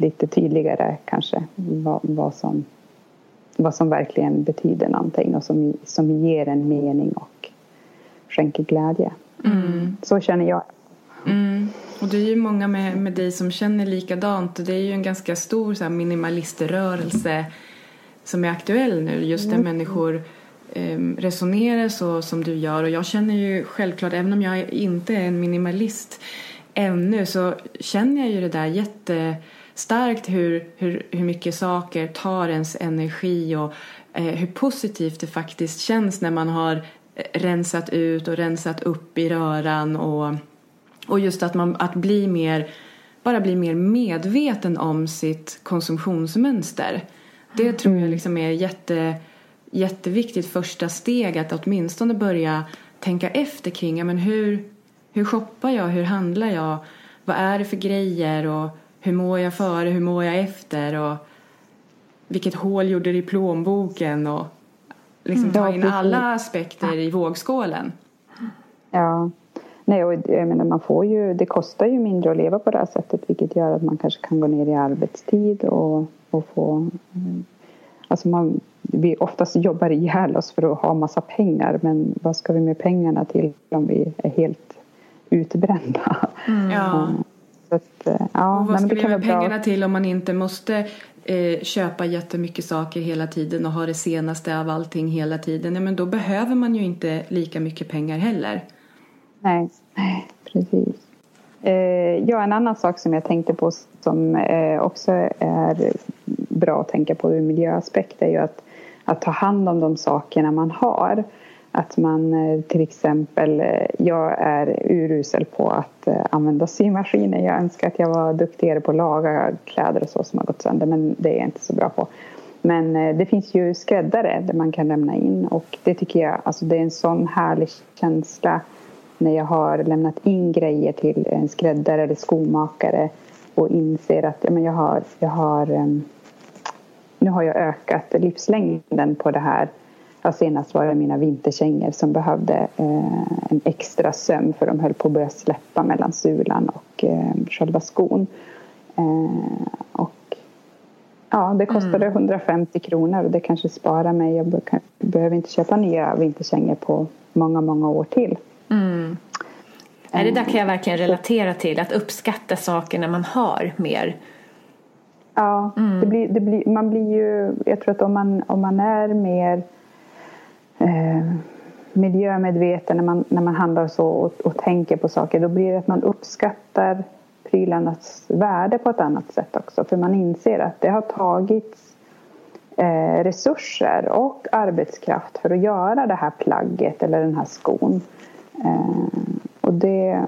lite tydligare kanske vad, vad, som, vad som verkligen betyder någonting och som, som ger en mening och skänker glädje. Mm. Så känner jag. Mm. Och det är ju många med, med dig som känner likadant. Det är ju en ganska stor så här, minimaliströrelse som är aktuell nu. Just mm. där människor eh, resonerar så som du gör. Och jag känner ju självklart, även om jag inte är en minimalist ännu så känner jag ju det där jättestarkt hur, hur, hur mycket saker tar ens energi och eh, hur positivt det faktiskt känns när man har rensat ut och rensat upp i röran och, och just att man att bli mer bara bli mer medveten om sitt konsumtionsmönster. Det tror jag liksom är jätte, jätteviktigt första steg att åtminstone börja tänka efter kring ja, men hur, hur shoppar jag? Hur handlar jag? Vad är det för grejer? Och hur mår jag före? Hur mår jag efter? Och vilket hål gjorde det i plånboken? Och liksom mm. ta in alla aspekter i vågskålen. Ja. Nej, och jag menar, man får ju, det kostar ju mindre att leva på det här sättet vilket gör att man kanske kan gå ner i arbetstid och, och få... Alltså man, vi oftast jobbar ihjäl oss för att ha massa pengar men vad ska vi med pengarna till om vi är helt utbrända. Mm. Ja. Så att, eh, ja, och vad ska vi med pengarna till om man inte måste eh, köpa jättemycket saker hela tiden och ha det senaste av allting hela tiden? Ja, men då behöver man ju inte lika mycket pengar heller. Nej, precis. Eh, ja, en annan sak som jag tänkte på som eh, också är bra att tänka på ur miljöaspekt är ju att, att ta hand om de sakerna man har. Att man eh, till exempel, eh, jag är urusel på att eh, använda symaskiner. Jag önskar att jag var duktigare på att laga kläder och så som har gått sönder men det är jag inte så bra på. Men det finns ju skräddare där man kan lämna in och det tycker jag, alltså det är en sån härlig känsla när jag har lämnat in grejer till en skräddare eller skomakare och inser att ja, men jag har, jag har ehm, nu har jag ökat livslängden på det här Ja, senast var det mina vinterkängor som behövde eh, en extra söm för de höll på att börja släppa mellan sulan och eh, själva skon. Eh, och ja, det kostade mm. 150 kronor och det kanske sparar mig. Jag behöver inte köpa nya vinterkängor på många, många år till. Mm. Är det där kan jag verkligen relatera till, att uppskatta saker när man har mer. Ja, mm. det blir, det blir, man blir ju, jag tror att om man, om man är mer eh, miljömedveten när man, när man handlar så och, och, tänker på saker då blir det att man uppskattar prylarnas värde på ett annat sätt också för man inser att det har tagits eh, resurser och arbetskraft för att göra det här plagget eller den här skon. Eh, och det,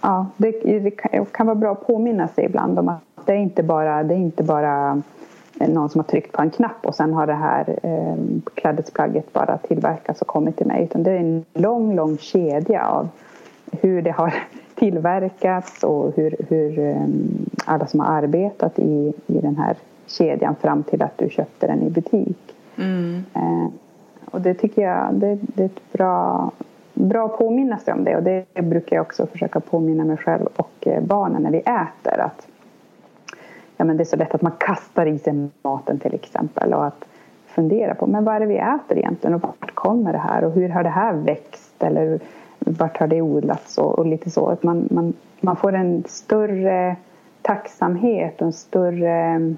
ja, det, det, kan, vara bra att påminna sig ibland om att det är inte bara, det är inte bara någon som har tryckt på en knapp och sen har det här eh, klädesplagget bara tillverkats och kommit till mig. Utan det är en lång, lång kedja av hur det har tillverkats och hur, hur eh, alla som har arbetat i, i den här kedjan fram till att du köpte den i butik. Mm. Eh, och det tycker jag det, det är ett bra, bra sig om det och det brukar jag också försöka påminna mig själv och eh, barnen när vi äter. Att ja, men det är så lätt att man kastar i sig maten till exempel och att fundera på men vad är det vi äter egentligen och vart kommer det här och hur har det här växt eller vart har det odlats och, och lite så att man, man, man får en större tacksamhet och en större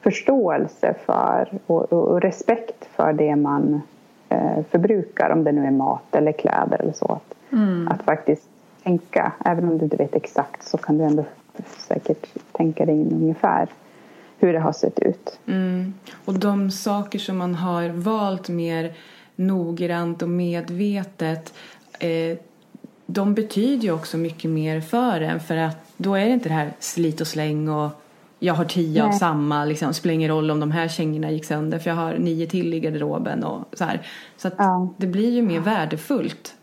förståelse för och, och, och respekt för det man eh, förbrukar, om det nu är mat eller kläder eller så. Att, mm. att faktiskt tänka, även om du inte vet exakt så kan du ändå säkert tänka dig in ungefär hur det har sett ut. Mm. Och de saker som man har valt mer noggrant och medvetet eh, de betyder ju också mycket mer för en för att då är det inte det här slit och släng och jag har tio Nej. av samma, liksom, spelar ingen roll om de här kängorna gick sönder för jag har nio till i garderoben och så här. Så att ja. det blir ju mer värdefullt.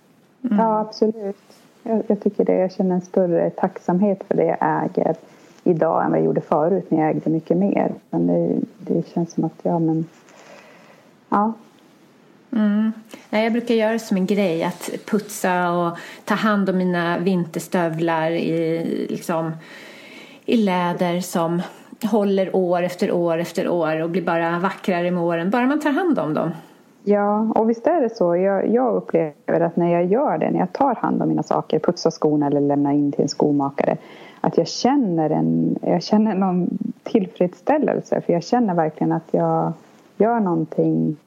Mm. Ja, absolut. Jag, jag, tycker det. Jag känner en större tacksamhet för det jag äger idag än vad jag gjorde förut när jag ägde mycket mer. Men det, det känns som att, ja men, ja. Mm. Jag brukar göra det som en grej att putsa och ta hand om mina vinterstövlar i, liksom, i läder som håller år efter år efter år och blir bara vackrare med åren, bara man tar hand om dem. Ja, och visst är det så. Jag, jag, upplever att när jag gör det, när jag tar hand om mina saker, putsar skorna eller lämnar in till en skomakare, att jag känner, en, jag känner någon tillfredsställelse. För jag känner verkligen att jag gör någonting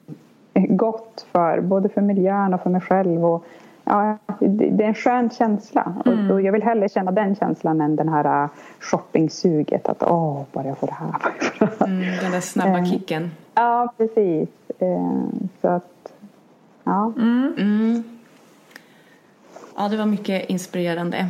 gott för både för miljön och för mig själv. Och, ja, det är en skön känsla. Mm. Och, jag vill hellre känna den känslan än den här äh, shoppingsuget. Att åh, bara jag får det här. Mm, den där snabba eh, kicken. Ja, precis. Eh, så att, ja. Mm. mm. Ja, det var mycket inspirerande.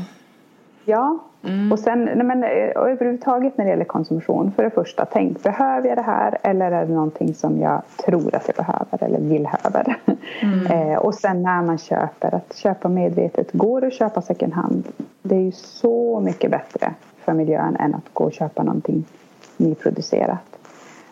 Ja, Mm. Och sen, nej men, eh, och överhuvudtaget när det gäller konsumtion. För det första, tänk, behöver jag det här eller är det någonting som jag tror att jag behöver eller vill höver? Mm. eh, och sen när man köper, att köpa medvetet. Går det att köpa second hand? Det är ju så mycket bättre för miljön än att gå och köpa någonting nyproducerat.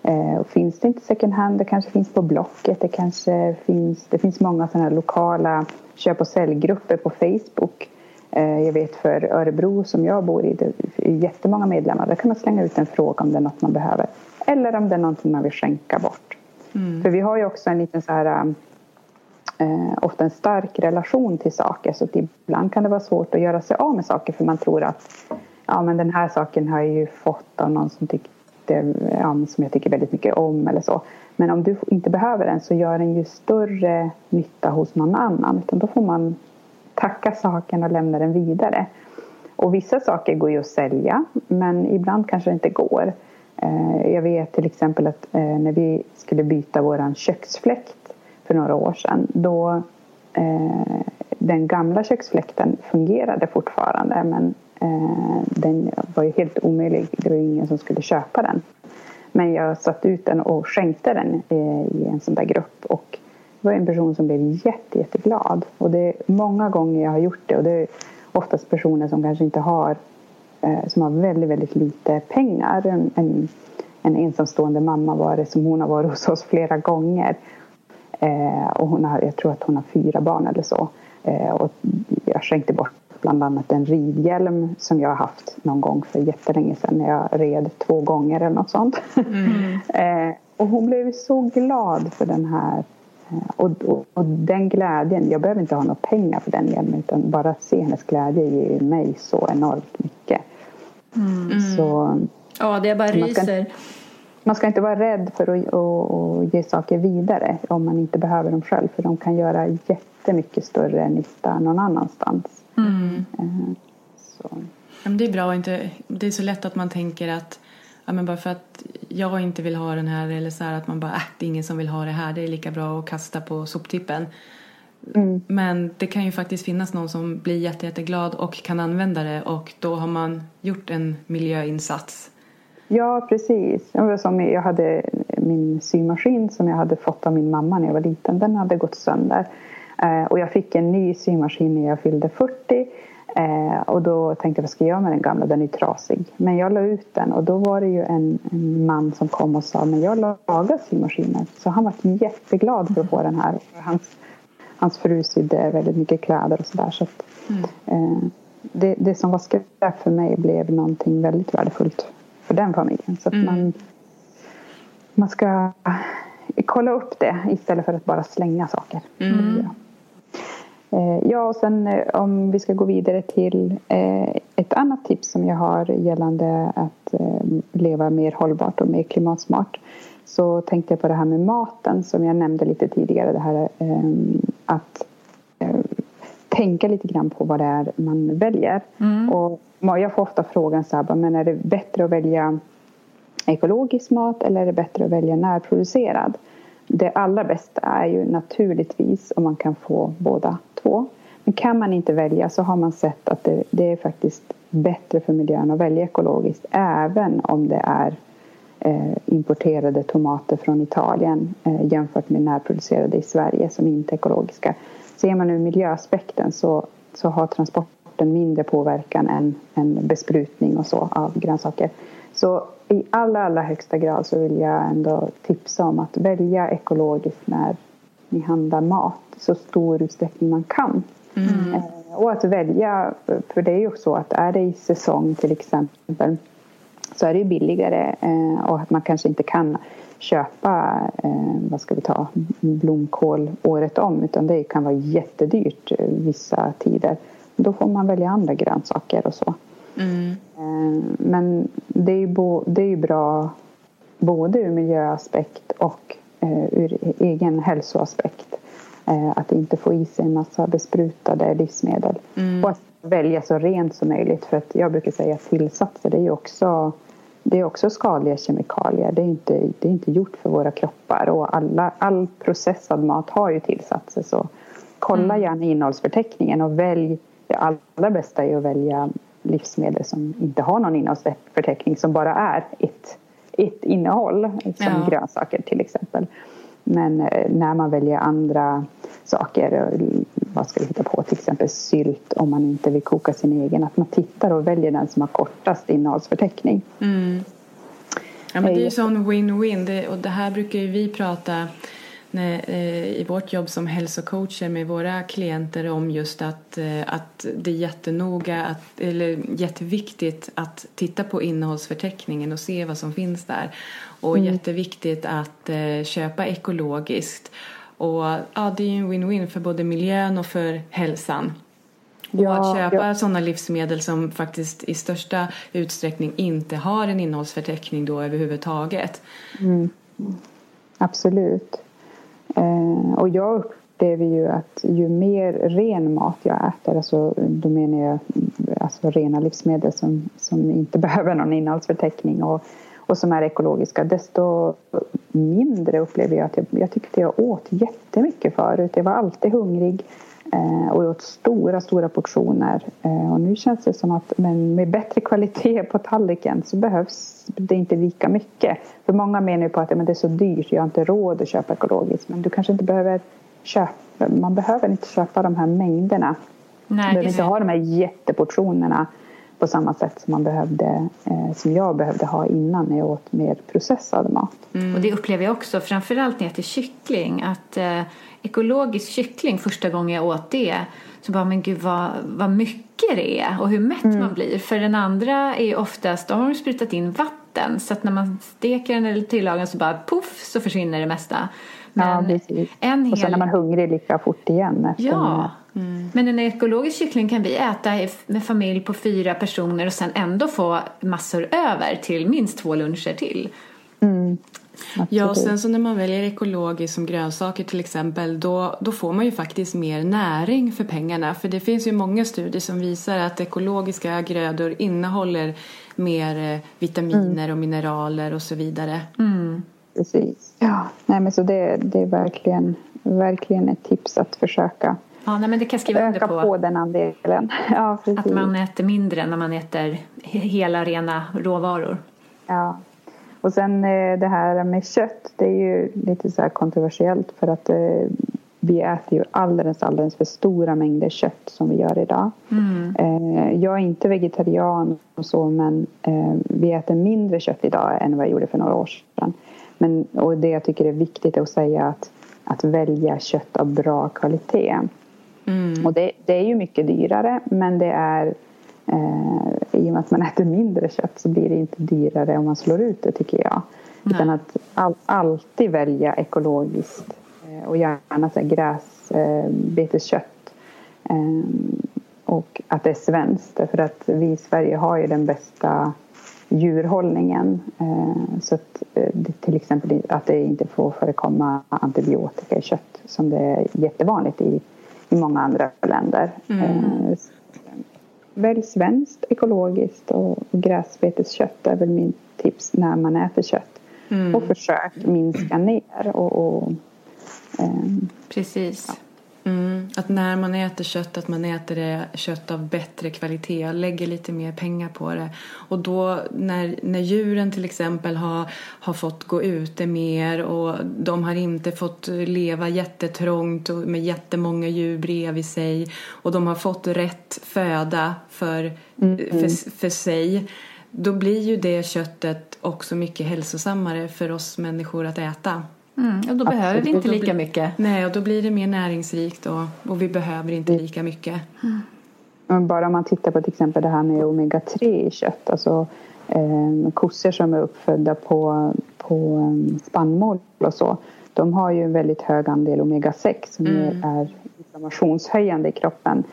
Eh, och finns det inte second hand, det kanske finns på Blocket, det kanske finns, det finns många sådana här lokala köp och säljgrupper på Facebook Eh, jag vet för Örebro som jag bor i, det är jättemånga medlemmar. Där kan man slänga ut en fråga om det är något man behöver. Eller om det är någonting man vill skänka bort. Mm. För vi har ju också en liten så här eh, ofta en stark relation till saker så ibland kan det vara svårt att göra sig av med saker för man tror att ja men den här saken har jag ju fått av någon som tyckte, ja, som jag tycker väldigt mycket om eller så. Men om du inte behöver den så gör den ju större nytta hos någon annan utan då får man tacka saken och lämna den vidare. Och vissa saker går ju att sälja men ibland kanske det inte går. Eh, jag vet till exempel att eh, när vi skulle byta vår köksfläkt för några år sedan då eh, den gamla köksfläkten fungerade fortfarande men Eh, den var ju helt omöjlig. Det var ingen som skulle köpa den. Men jag satte ut den och skänkte den eh, i en sån där grupp och det var en person som blev jätte, jätteglad. Och det är många gånger jag har gjort det. Och det är oftast personer som kanske inte har eh, som har väldigt, väldigt lite pengar. En, en, en ensamstående mamma var det som hon har varit hos oss flera gånger. Eh, och hon har, jag tror att hon har fyra barn eller så. Eh, och jag skänkte bort bland annat en ridhjälm som jag har haft någon gång för jättelänge sedan när jag red två gånger eller något sånt. Mm. eh, och hon blev så glad för den här och, och, och, den glädjen, jag behöver inte ha några pengar för den hjälmen utan bara att se hennes glädje ger mig så enormt mycket. Mm. Så, ja, det bara ryser. Man ska, man ska inte vara rädd för att och, och ge saker vidare om man inte behöver dem själv för de kan göra jättemycket större nytta någon annanstans. Mm. Eh, så. Det är bra, inte, det är så lätt att man tänker att ja, men bara för att jag inte vill ha den här eller så här att man bara, äh, det är ingen som vill ha det här, det är lika bra att kasta på soptippen. Mm. Men det kan ju faktiskt finnas någon som blir jätte, jätteglad och kan använda det och då har man gjort en miljöinsats. Ja, precis. Som jag hade min symaskin som jag hade fått av min mamma när jag var liten, den hade gått sönder. Eh, och jag fick en ny symaskin när jag fyllde 40 Eh, och då tänkte jag vad ska jag göra med den gamla, den är trasig. Men jag la ut den och då var det ju en, en man som kom och sa men jag lagar symaskiner. Så han var jätteglad för att få den här. Hans, hans fru sydde väldigt mycket kläder och sådär. Så, att, mm. eh, det, det som var skräp för mig blev någonting väldigt värdefullt för den familjen. Så att mm. man, man ska kolla upp det istället för att bara slänga saker. Mm. Eh, ja, och sen eh, om vi ska gå vidare till eh, ett annat tips som jag har gällande att leva mer hållbart och mer klimatsmart så tänkte jag på det här med maten som jag nämnde lite tidigare. Det här att tänka lite grann på vad det är man väljer. Mm. Och jag får ofta frågan så här, men är det bättre att välja ekologisk mat eller är det bättre att välja närproducerad? Det allra bästa är ju naturligtvis om man kan få båda två. Men kan man inte välja så har man sett att det, det är faktiskt bättre för miljön att välja ekologiskt även om det är eh, importerade tomater från Italien eh, jämfört med närproducerade i Sverige som inte är ekologiska. Ser man ur miljöaspekten så, så har transporten mindre påverkan än, än besprutning och så av grönsaker. Så i allra, allra högsta grad så vill jag ändå tipsa om att välja ekologiskt när ni handlar mat så stor utsträckning man kan. Mm. Eh, och att välja, för det är ju så att är det i säsong till exempel så är det ju billigare eh, och att man kanske inte kan köpa, eh, vad ska vi ta, blomkål året om utan det kan vara jättedyrt vissa tider. Då får man välja andra grönsaker och så. Mm. Men det är, ju bo, det är ju bra både ur miljöaspekt och ur egen hälsoaspekt Eh, att inte få i sig en massa besprutade livsmedel. Mm. Och att välja så rent som möjligt. För att jag brukar säga att tillsatser det är ju också, det är också skadliga kemikalier. Det är, inte, det är inte gjort för våra kroppar. Och alla, all processad mat har ju tillsatser. Så kolla mm. gärna innehållsförteckningen och välj. Det allra bästa är att välja livsmedel som inte har någon innehållsförteckning som bara är ett, ett innehåll. Som ja. grönsaker till exempel. Men eh, när man väljer andra saker, eh, vad ska vi hitta på, till exempel sylt om man inte vill koka sin egen, att man tittar och väljer den som har kortast innehållsförteckning. Mm. Ja, men det är ju sån win-win och det här brukar ju vi prata när, i vårt jobb som hälsocoacher med våra klienter om just att, att det är jättenoga, att, eller jätteviktigt att titta på innehållsförteckningen och se vad som finns där. Och mm. jätteviktigt att eh, köpa ekologiskt. Och ja, det är ju en win-win för både miljön och för hälsan. Och ja, att köpa ja. sådana livsmedel som faktiskt i största utsträckning inte har en innehållsförteckning då överhuvudtaget. Mm. Absolut. Eh, och jag upplever ju att ju mer ren mat jag äter, alltså, då menar jag alltså rena livsmedel som, som inte behöver någon innehållsförteckning och och som är ekologiska desto mindre upplever jag att jag, jag tyckte jag åt jättemycket förut. Jag var alltid hungrig eh, och åt stora, stora portioner. Eh, och nu känns det som att men med bättre kvalitet på tallriken så behövs det inte lika mycket. För många menar ju på att men det är så dyrt, jag har inte råd att köpa ekologiskt. Men du kanske inte behöver köpa, man behöver inte köpa de här mängderna. Nej, du behöver inte ha de här jätteportionerna på samma sätt som man behövde, eh, som jag behövde ha innan när jag åt mer processad mat. Mm. Och det upplever jag också, framförallt när jag äter kyckling, att eh, ekologisk kyckling, första gången jag åt det, så bara, men gud vad, vad mycket det är och hur mätt mm. man blir. För den andra är oftast, då har de sprutat in vatten så att när man steker den eller tillagar den så bara poff så försvinner det mesta. Men ja, precis. En hel... Och sen är man hungrig lika fort igen. Efter ja, mm. men en ekologisk kyckling kan vi äta med familj på fyra personer och sen ändå få massor över till minst två luncher till. Mm. Ja, och sen så när man väljer ekologiskt som grönsaker till exempel då, då får man ju faktiskt mer näring för pengarna. För det finns ju många studier som visar att ekologiska grödor innehåller mer eh, vitaminer mm. och mineraler och så vidare. Mm. Precis. Ja, nej men så det, det är verkligen, verkligen ett tips att försöka Ja, nej, men det kan jag skriva öka under på. på den andelen. Ja, precis. Att man äter mindre när man äter hela rena råvaror. Ja. Och sen eh, det här med kött, det är ju lite så kontroversiellt för att eh, vi äter ju alldeles, alldeles för stora mängder kött som vi gör idag. Mm. Eh, jag är inte vegetarian och så men vi äter mindre kött idag än vad jag gjorde för några år sedan. Men, och det jag tycker är viktigt är att säga att, att välja kött av bra kvalitet. Mm. Och det, det, är ju mycket dyrare men det är eh, i och med att man äter mindre kött så blir det inte dyrare om man slår ut det tycker jag. Nej. Utan att all, alltid välja ekologiskt eh, och gärna så gräsbeteskött. Ehm, och att det är svenskt. För att vi i Sverige har ju den bästa djurhållningen. Ehm, så att det, till exempel att det inte får förekomma antibiotika i kött som det är jättevanligt i, i många andra länder. Mm. Ehm, välj svenskt, ekologiskt och gräsbeteskött är väl min tips när man äter kött. Mm. Och försök minska ner. Och, och Precis. Ja. Mm, att när man äter kött, att man äter det kött av bättre kvalitet, lägger lite mer pengar på det. Och då när, när djuren till exempel har, har fått gå ute mer och de har inte fått leva jättetrångt och med jättemånga djur bredvid sig och de har fått rätt föda för, mm. för, för sig då blir ju det köttet också mycket hälsosammare för oss människor att äta. Mm, och då behöver vi inte lika mycket. Nej, och då blir det mer näringsrikt och, och vi behöver inte lika mycket. Mm. Bara om man tittar på till exempel det här med omega-3 i kött. Alltså eh, kossor som är uppfödda på, på um, spannmål och så. De har ju en väldigt hög andel omega-6 som mm. är inflammationshöjande i kroppen.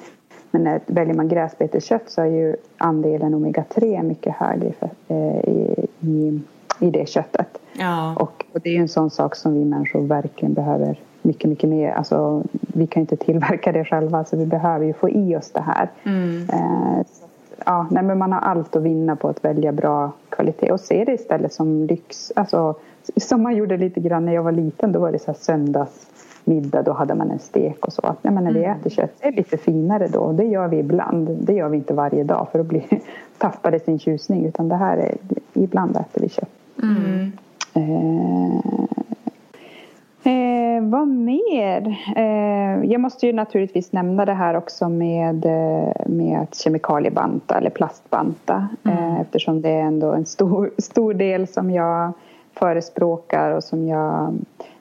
Men när väljer man gräsbeteskött så är ju andelen omega-3 mycket högre för, eh, i, i, i det köttet. Ja. Och, och, det är en sån sak som vi människor verkligen behöver mycket, mycket mer. Alltså, vi kan inte tillverka det själva så vi behöver ju få i oss det här. Mm. Eh, så, ja, nej, men man har allt att vinna på att välja bra kvalitet och se det istället som lyx. Alltså, som man gjorde lite grann när jag var liten. Då var det så här söndagsmiddag, då hade man en stek och så. Att, nej, men när vi mm. äter kött, det är lite finare då. Det gör vi ibland. Det gör vi inte varje dag för att bli, tappa det sin tjusning. Utan det här är, ibland äter vi kött. Mm. Eh, eh, vad mer? Eh, jag måste ju naturligtvis nämna det här också med, eh, med att kemikaliebanta eller plastbanta mm. Eh, eftersom det är ändå en stor, stor del som jag förespråkar och som jag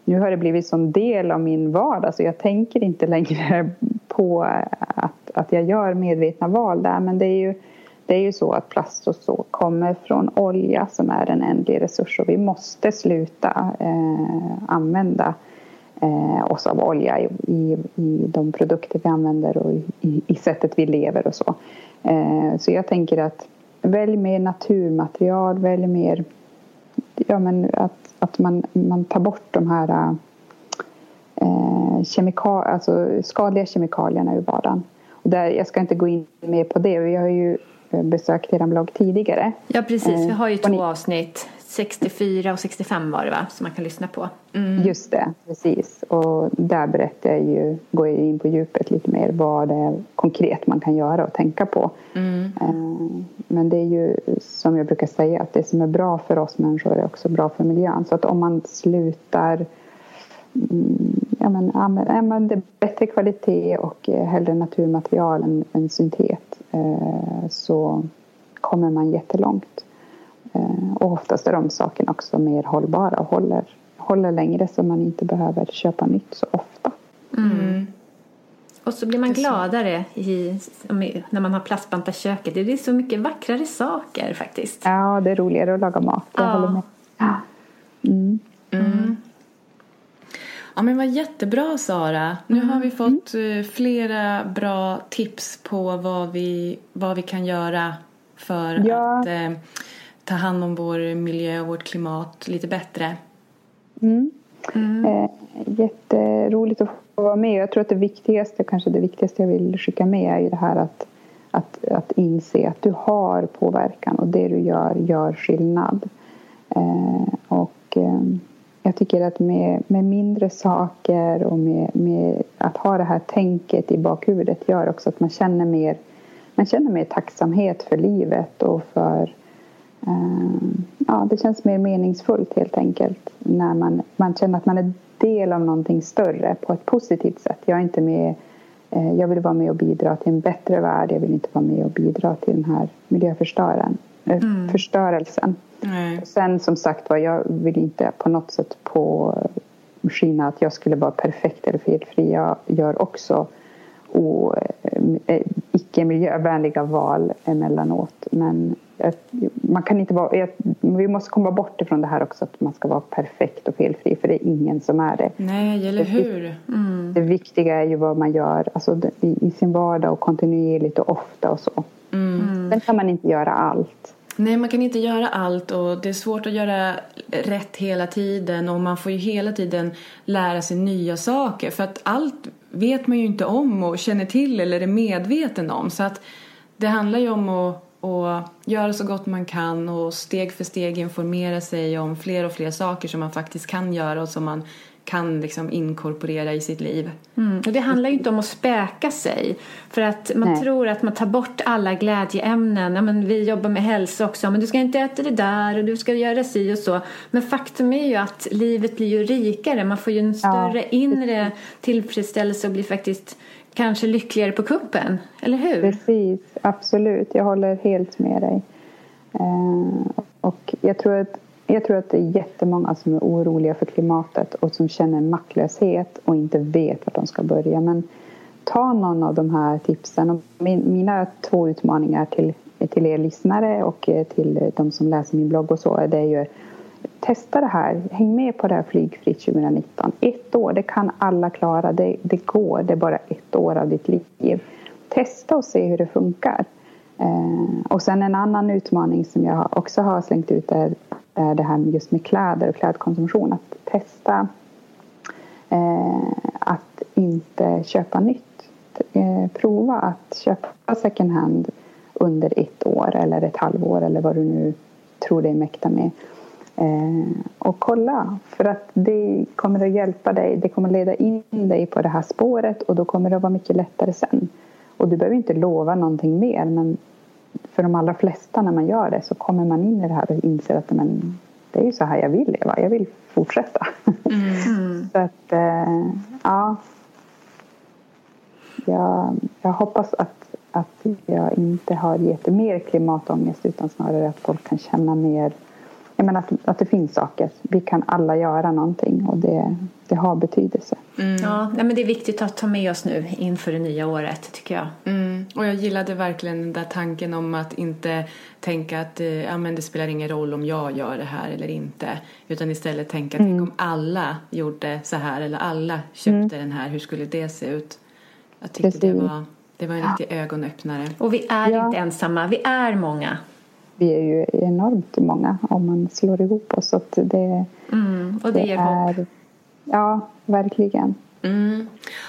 nu har det blivit en del av min vardag så jag tänker inte längre på att, att jag gör medvetna val där men det är ju det är ju så att plast och så kommer från olja som är en ändlig resurs och vi måste sluta eh, använda eh, oss av olja i, i, i, de produkter vi använder och i, i sättet vi lever och så. Eh, så jag tänker att välj mer naturmaterial, välj mer ja, men att, att man, man tar bort de här eh, kemika, alltså skadliga kemikalierna ur vardagen. Och där, jag ska inte gå in mer på det. Vi har ju besökt er blogg tidigare. Ja precis, vi har ju eh, två ni... avsnitt. 64 och 65 var det va, som man kan lyssna på. Mm. Just det, precis. Och där berättar jag ju, går jag in på djupet lite mer vad det är konkret man kan göra och tänka på. Mm. Eh, men det är ju som jag brukar säga att det som är bra för oss människor är också bra för miljön. Så att om man slutar mm, ja, men, använder bättre kvalitet och hellre naturmaterial än, än syntet Eh, så kommer man jättelångt. Eh, och oftast är de sakerna också mer hållbara och håller, håller längre så man inte behöver köpa nytt så ofta. Mm. Och så blir man gladare i, när man har plastbantat köket. Det är så mycket vackrare saker faktiskt. Ja, det är roligare att laga mat. Jag ja. håller med. Ja. Mm. Mm. Ja men vad jättebra Sara. Nu mm. har vi fått mm. flera bra tips på vad vi, vad vi kan göra för ja. att eh, ta hand om vår miljö och vårt klimat lite bättre. Mm. Mm. Eh, jätteroligt att få vara med. Jag tror att det viktigaste, kanske det viktigaste jag vill skicka med är ju det här att, att, att inse att du har påverkan och det du gör gör skillnad. Eh, och eh, jag tycker att med, med mindre saker och med, med, att ha det här tänket i bakhuvudet gör också att man känner mer, man känner mer tacksamhet för livet och för eh, ja, det känns mer meningsfullt helt enkelt när man, man känner att man är del av någonting större på ett positivt sätt. Jag är inte med eh, jag vill vara med och bidra till en bättre värld. Jag vill inte vara med och bidra till den här miljöförstöraren Eh, mm. Förstörelsen. Nej. Sen som sagt var, jag vill inte på något sätt på skina att jag skulle vara perfekt eller felfri. Jag gör också o, eh, icke miljövänliga val emellanåt. Men man kan inte vara, vi måste komma bort ifrån det här också att man ska vara perfekt och felfri för det är ingen som är det. Nej, eller hur? Mm. Det viktiga är ju vad man gör alltså, i sin vardag och kontinuerligt och ofta och så. Mm. Sen kan man inte göra allt. Nej, man kan inte göra allt och det är svårt att göra rätt hela tiden och man får ju hela tiden lära sig nya saker för att allt vet man ju inte om och känner till eller är medveten om. Så att det handlar ju om att att göra så gott man kan och steg för steg informera sig om fler och fler saker som man faktiskt kan göra och som man kan liksom inkorporera i sitt liv. Mm. Och det handlar ju inte om att späka sig. För att man Nej. tror att man tar bort alla glädjeämnen. Ja, men vi jobbar med hälsa också. Men du ska inte äta det där och du ska göra si och så. Men faktum är ju att livet blir ju rikare. Man får ju en större ja. inre tillfredsställelse och blir faktiskt kanske lyckligare på kuppen, eller hur? Precis, absolut. Jag håller helt med dig. Eh, och jag tror, att, jag tror att det är jättemånga som är oroliga för klimatet och som känner maktlöshet och inte vet var de ska börja. Men ta någon av de här tipsen. Och min, mina två utmaningar till, till er lyssnare och eh, till de som läser min blogg och så, det är ju testa det här. Häng med på det här Flygfritt 2019. Ett år, det kan alla klara. Det, det går. Det är bara ett år av ditt liv. Testa och se hur det funkar. Eh, och sen en annan utmaning som jag också har slängt ut är det här just med kläder och klädkonsumtion. Att testa eh, att inte köpa nytt. Eh, prova att köpa second hand under ett år eller ett halvår eller vad du nu tror dig mäkta med. Eh, och kolla, för att det kommer att hjälpa dig. Det kommer att leda in dig på det här spåret och då kommer det att vara mycket lättare sen. Och du behöver inte lova någonting mer men för de allra flesta när man gör det så kommer man in i det här och inser att men, det är ju så här jag vill leva. Jag vill fortsätta. Mm. så att, eh, ja. Jag, jag hoppas att, att jag inte har gett mer klimatångest utan snarare att folk kan känna mer jag menar att, att det finns saker. Vi kan alla göra någonting och det, det har betydelse. Mm. Ja, men det är viktigt att ta med oss nu inför det nya året tycker jag. Mm. Och jag gillade verkligen den där tanken om att inte tänka att eh, ja, men det spelar ingen roll om jag gör det här eller inte. Utan istället tänka att mm. om alla gjorde så här eller alla köpte mm. den här, hur skulle det se ut? Jag tyckte det var, det var en riktig ögonöppnare. Och vi är ja. inte ensamma, vi är många vi är ju enormt många om man slår ihop oss. Så det, mm, och det, det ger hopp. Ja, verkligen. Mm.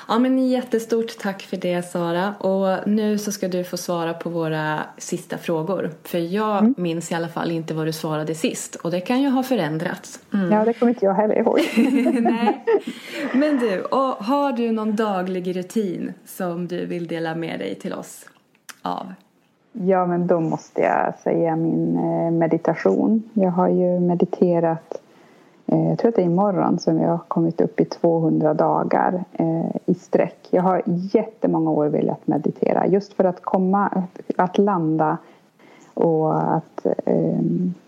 Ja, men jättestort tack för det Sara. Och nu så ska du få svara på våra sista frågor. För jag mm. minns i alla fall inte vad du svarade sist. Och det kan ju ha förändrats. Mm. Ja, det kommer inte jag heller ihåg. Nej. Men du, och har du någon daglig rutin som du vill dela med dig till oss av? Ja, men då måste jag säga min eh, meditation. Jag har ju mediterat, eh, jag tror att det är imorgon som jag har kommit upp i 200 dagar eh, i sträck. Jag har jättemånga år velat meditera just för att komma, att landa och att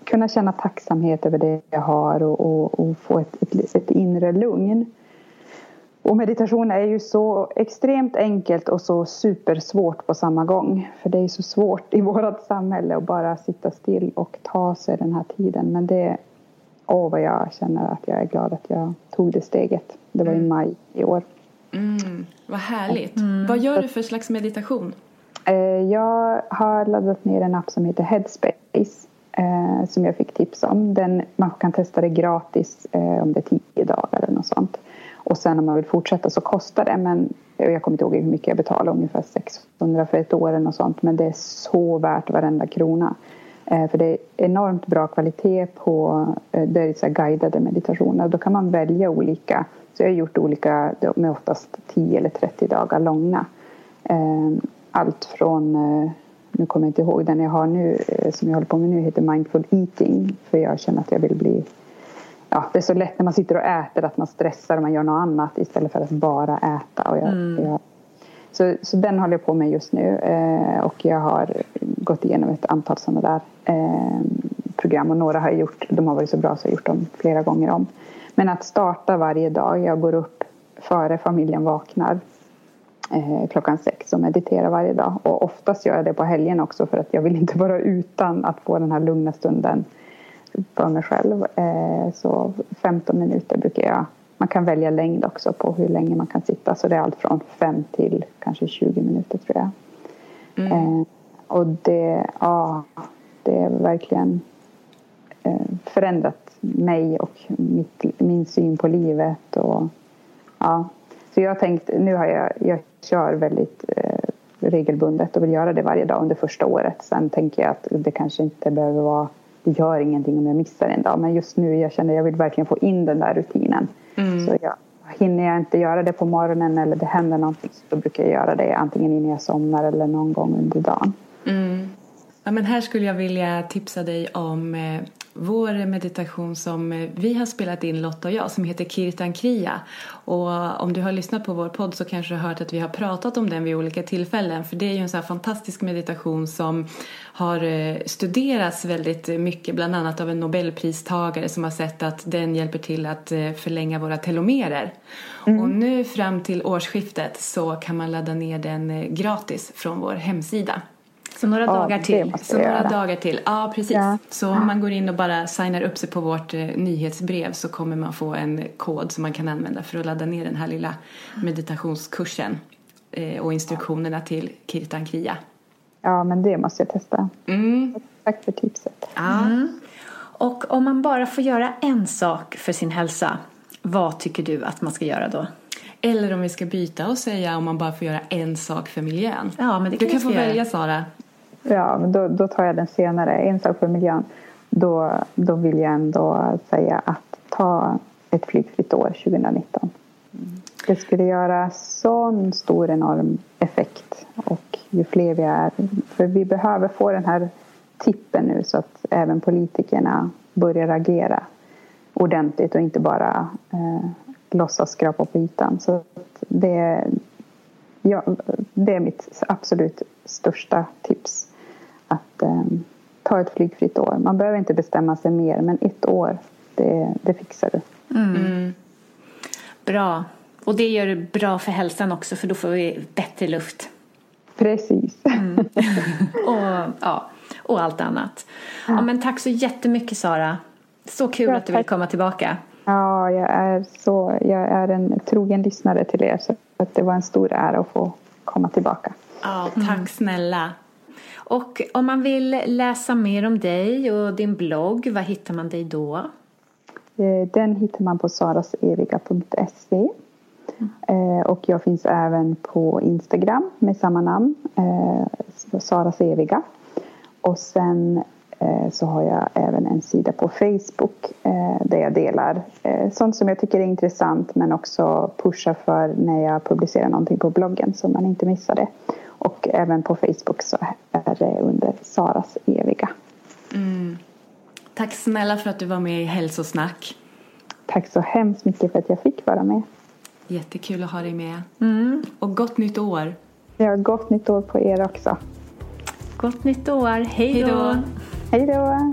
kunna känna tacksamhet över det jag har och, och, och få ett, ett, ett inre lugn. Och meditation är ju så extremt enkelt och så supersvårt på samma gång. För det är så svårt i vårt samhälle att bara sitta still och ta sig den här tiden. Men det, åh vad jag känner att jag är glad att jag tog det steget. Det var i mm. maj i år. Mm, vad härligt. Mm. Vad gör du för slags meditation? Eh, jag har laddat ner en app som heter Headspace. Eh, som jag fick tips om. Den, man kan testa det gratis eh, om det är tio dagar eller något sånt. Och sen om man vill fortsätta så kostar det. Men jag kommer inte ihåg hur mycket jag betalade, ungefär 600 för ett år eller något sånt. Men det är så värt varenda krona. Eh, för det är enormt bra kvalitet på eh, det är så guidade meditationer. Då kan man välja olika. Så jag har gjort olika, de är oftast 10 eller 30 dagar långa. Ehm, allt från, eh, nu kommer jag inte ihåg den jag har nu, som jag håller på med nu, heter Mindful Eating. För jag känner att jag vill bli ja, det är så lätt när man sitter och äter att man stressar och man gör något annat istället för att bara äta. Och jag, mm. jag, så, så den håller jag på med just nu eh, och jag har gått igenom ett antal sådana där eh, program och några har gjort, de har varit så bra så jag har gjort dem flera gånger om. Men att starta varje dag, jag går upp före familjen vaknar eh, klockan sex och mediterar varje dag. Och oftast gör jag det på helgen också för att jag vill inte vara utan att få den här lugna stunden för mig själv. Eh, så 15 minuter brukar jag man kan välja längd också på hur länge man kan sitta. Så det är allt från 5 till kanske 20 minuter tror jag. Mm. Eh, och det, ja, det är verkligen eh, förändrat mig och mitt, min syn på livet. Och, ja. Så jag har tänkt, nu har jag, jag kör väldigt regelbundet och vill göra det varje dag under första året. Sen tänker jag att det kanske inte behöver vara, det gör ingenting om jag missar en dag. Men just nu jag känner jag vill verkligen få in den där rutinen. Mm. Så jag, hinner jag inte göra det på morgonen eller det händer någonting så brukar jag göra det antingen innan jag somnar eller någon gång under dagen. Mm. Ja, men här skulle jag vilja tipsa dig om eh, vår meditation som eh, vi har spelat in Lotta och jag som heter Kirtan Kriya. Och om du har lyssnat på vår podd så kanske du har hört att vi har pratat om den vid olika tillfällen för det är ju en sån här fantastisk meditation som har eh, studerats väldigt mycket bland annat av en nobelpristagare som har sett att den hjälper till att eh, förlänga våra telomerer. Mm. Och nu fram till årsskiftet så kan man ladda ner den gratis från vår hemsida. Så några ja, dagar till. Så några dagar till. Ja, precis. Ja. Så om man går in och bara signar upp sig på vårt eh, nyhetsbrev så kommer man få en kod som man kan använda för att ladda ner den här lilla meditationskursen eh, och instruktionerna till Kirtan Kriya. Ja, men det måste jag testa. Mm. Tack för tipset. Mm. Och om man bara får göra en sak för sin hälsa, vad tycker du att man ska göra då? Eller om vi ska byta och säga om man bara får göra en sak för miljön. Ja, men det kan du kan få göra. välja Sara. Ja, men då, då tar jag den senare. En sak för miljön. Då, då vill jag ändå säga att ta ett flygfritt år 2019. Det skulle göra sån stor enorm effekt. Och ju fler vi är. För vi behöver få den här tippen nu så att även politikerna börjar agera ordentligt och inte bara eh, låtsas skrapa på ytan. Så det, ja, det är mitt absolut största tips att eh, ta ett flygfritt år. Man behöver inte bestämma sig mer, men ett år, det, det fixar du. Mm. Mm. Bra. Och det gör det bra för hälsan också, för då får vi bättre luft. Precis. Mm. och, ja, och allt annat. Ja, men tack så jättemycket, Sara. Så kul ja, att du vill komma tillbaka. Ja, jag är, så, jag är en trogen lyssnare till er, så att det var en stor ära att få komma tillbaka. Ja, tack snälla. Och om man vill läsa mer om dig och din blogg, var hittar man dig då? Eh, den hittar man på saraseviga.se. Mm. Eh, och jag finns även på Instagram med samma namn, eh, Saras Eviga. Och sen eh, så har jag även en sida på Facebook där jag delar sånt som jag tycker är intressant men också pushar för när jag publicerar någonting på bloggen så man inte missar det. Och även på Facebook så är det under Saras eviga. Mm. Tack snälla för att du var med i Hälsosnack. Tack så hemskt mycket för att jag fick vara med. Jättekul att ha dig med. Mm. Och gott nytt år. Ja, gott nytt år på er också. Gott nytt år. Hej då. Hej då.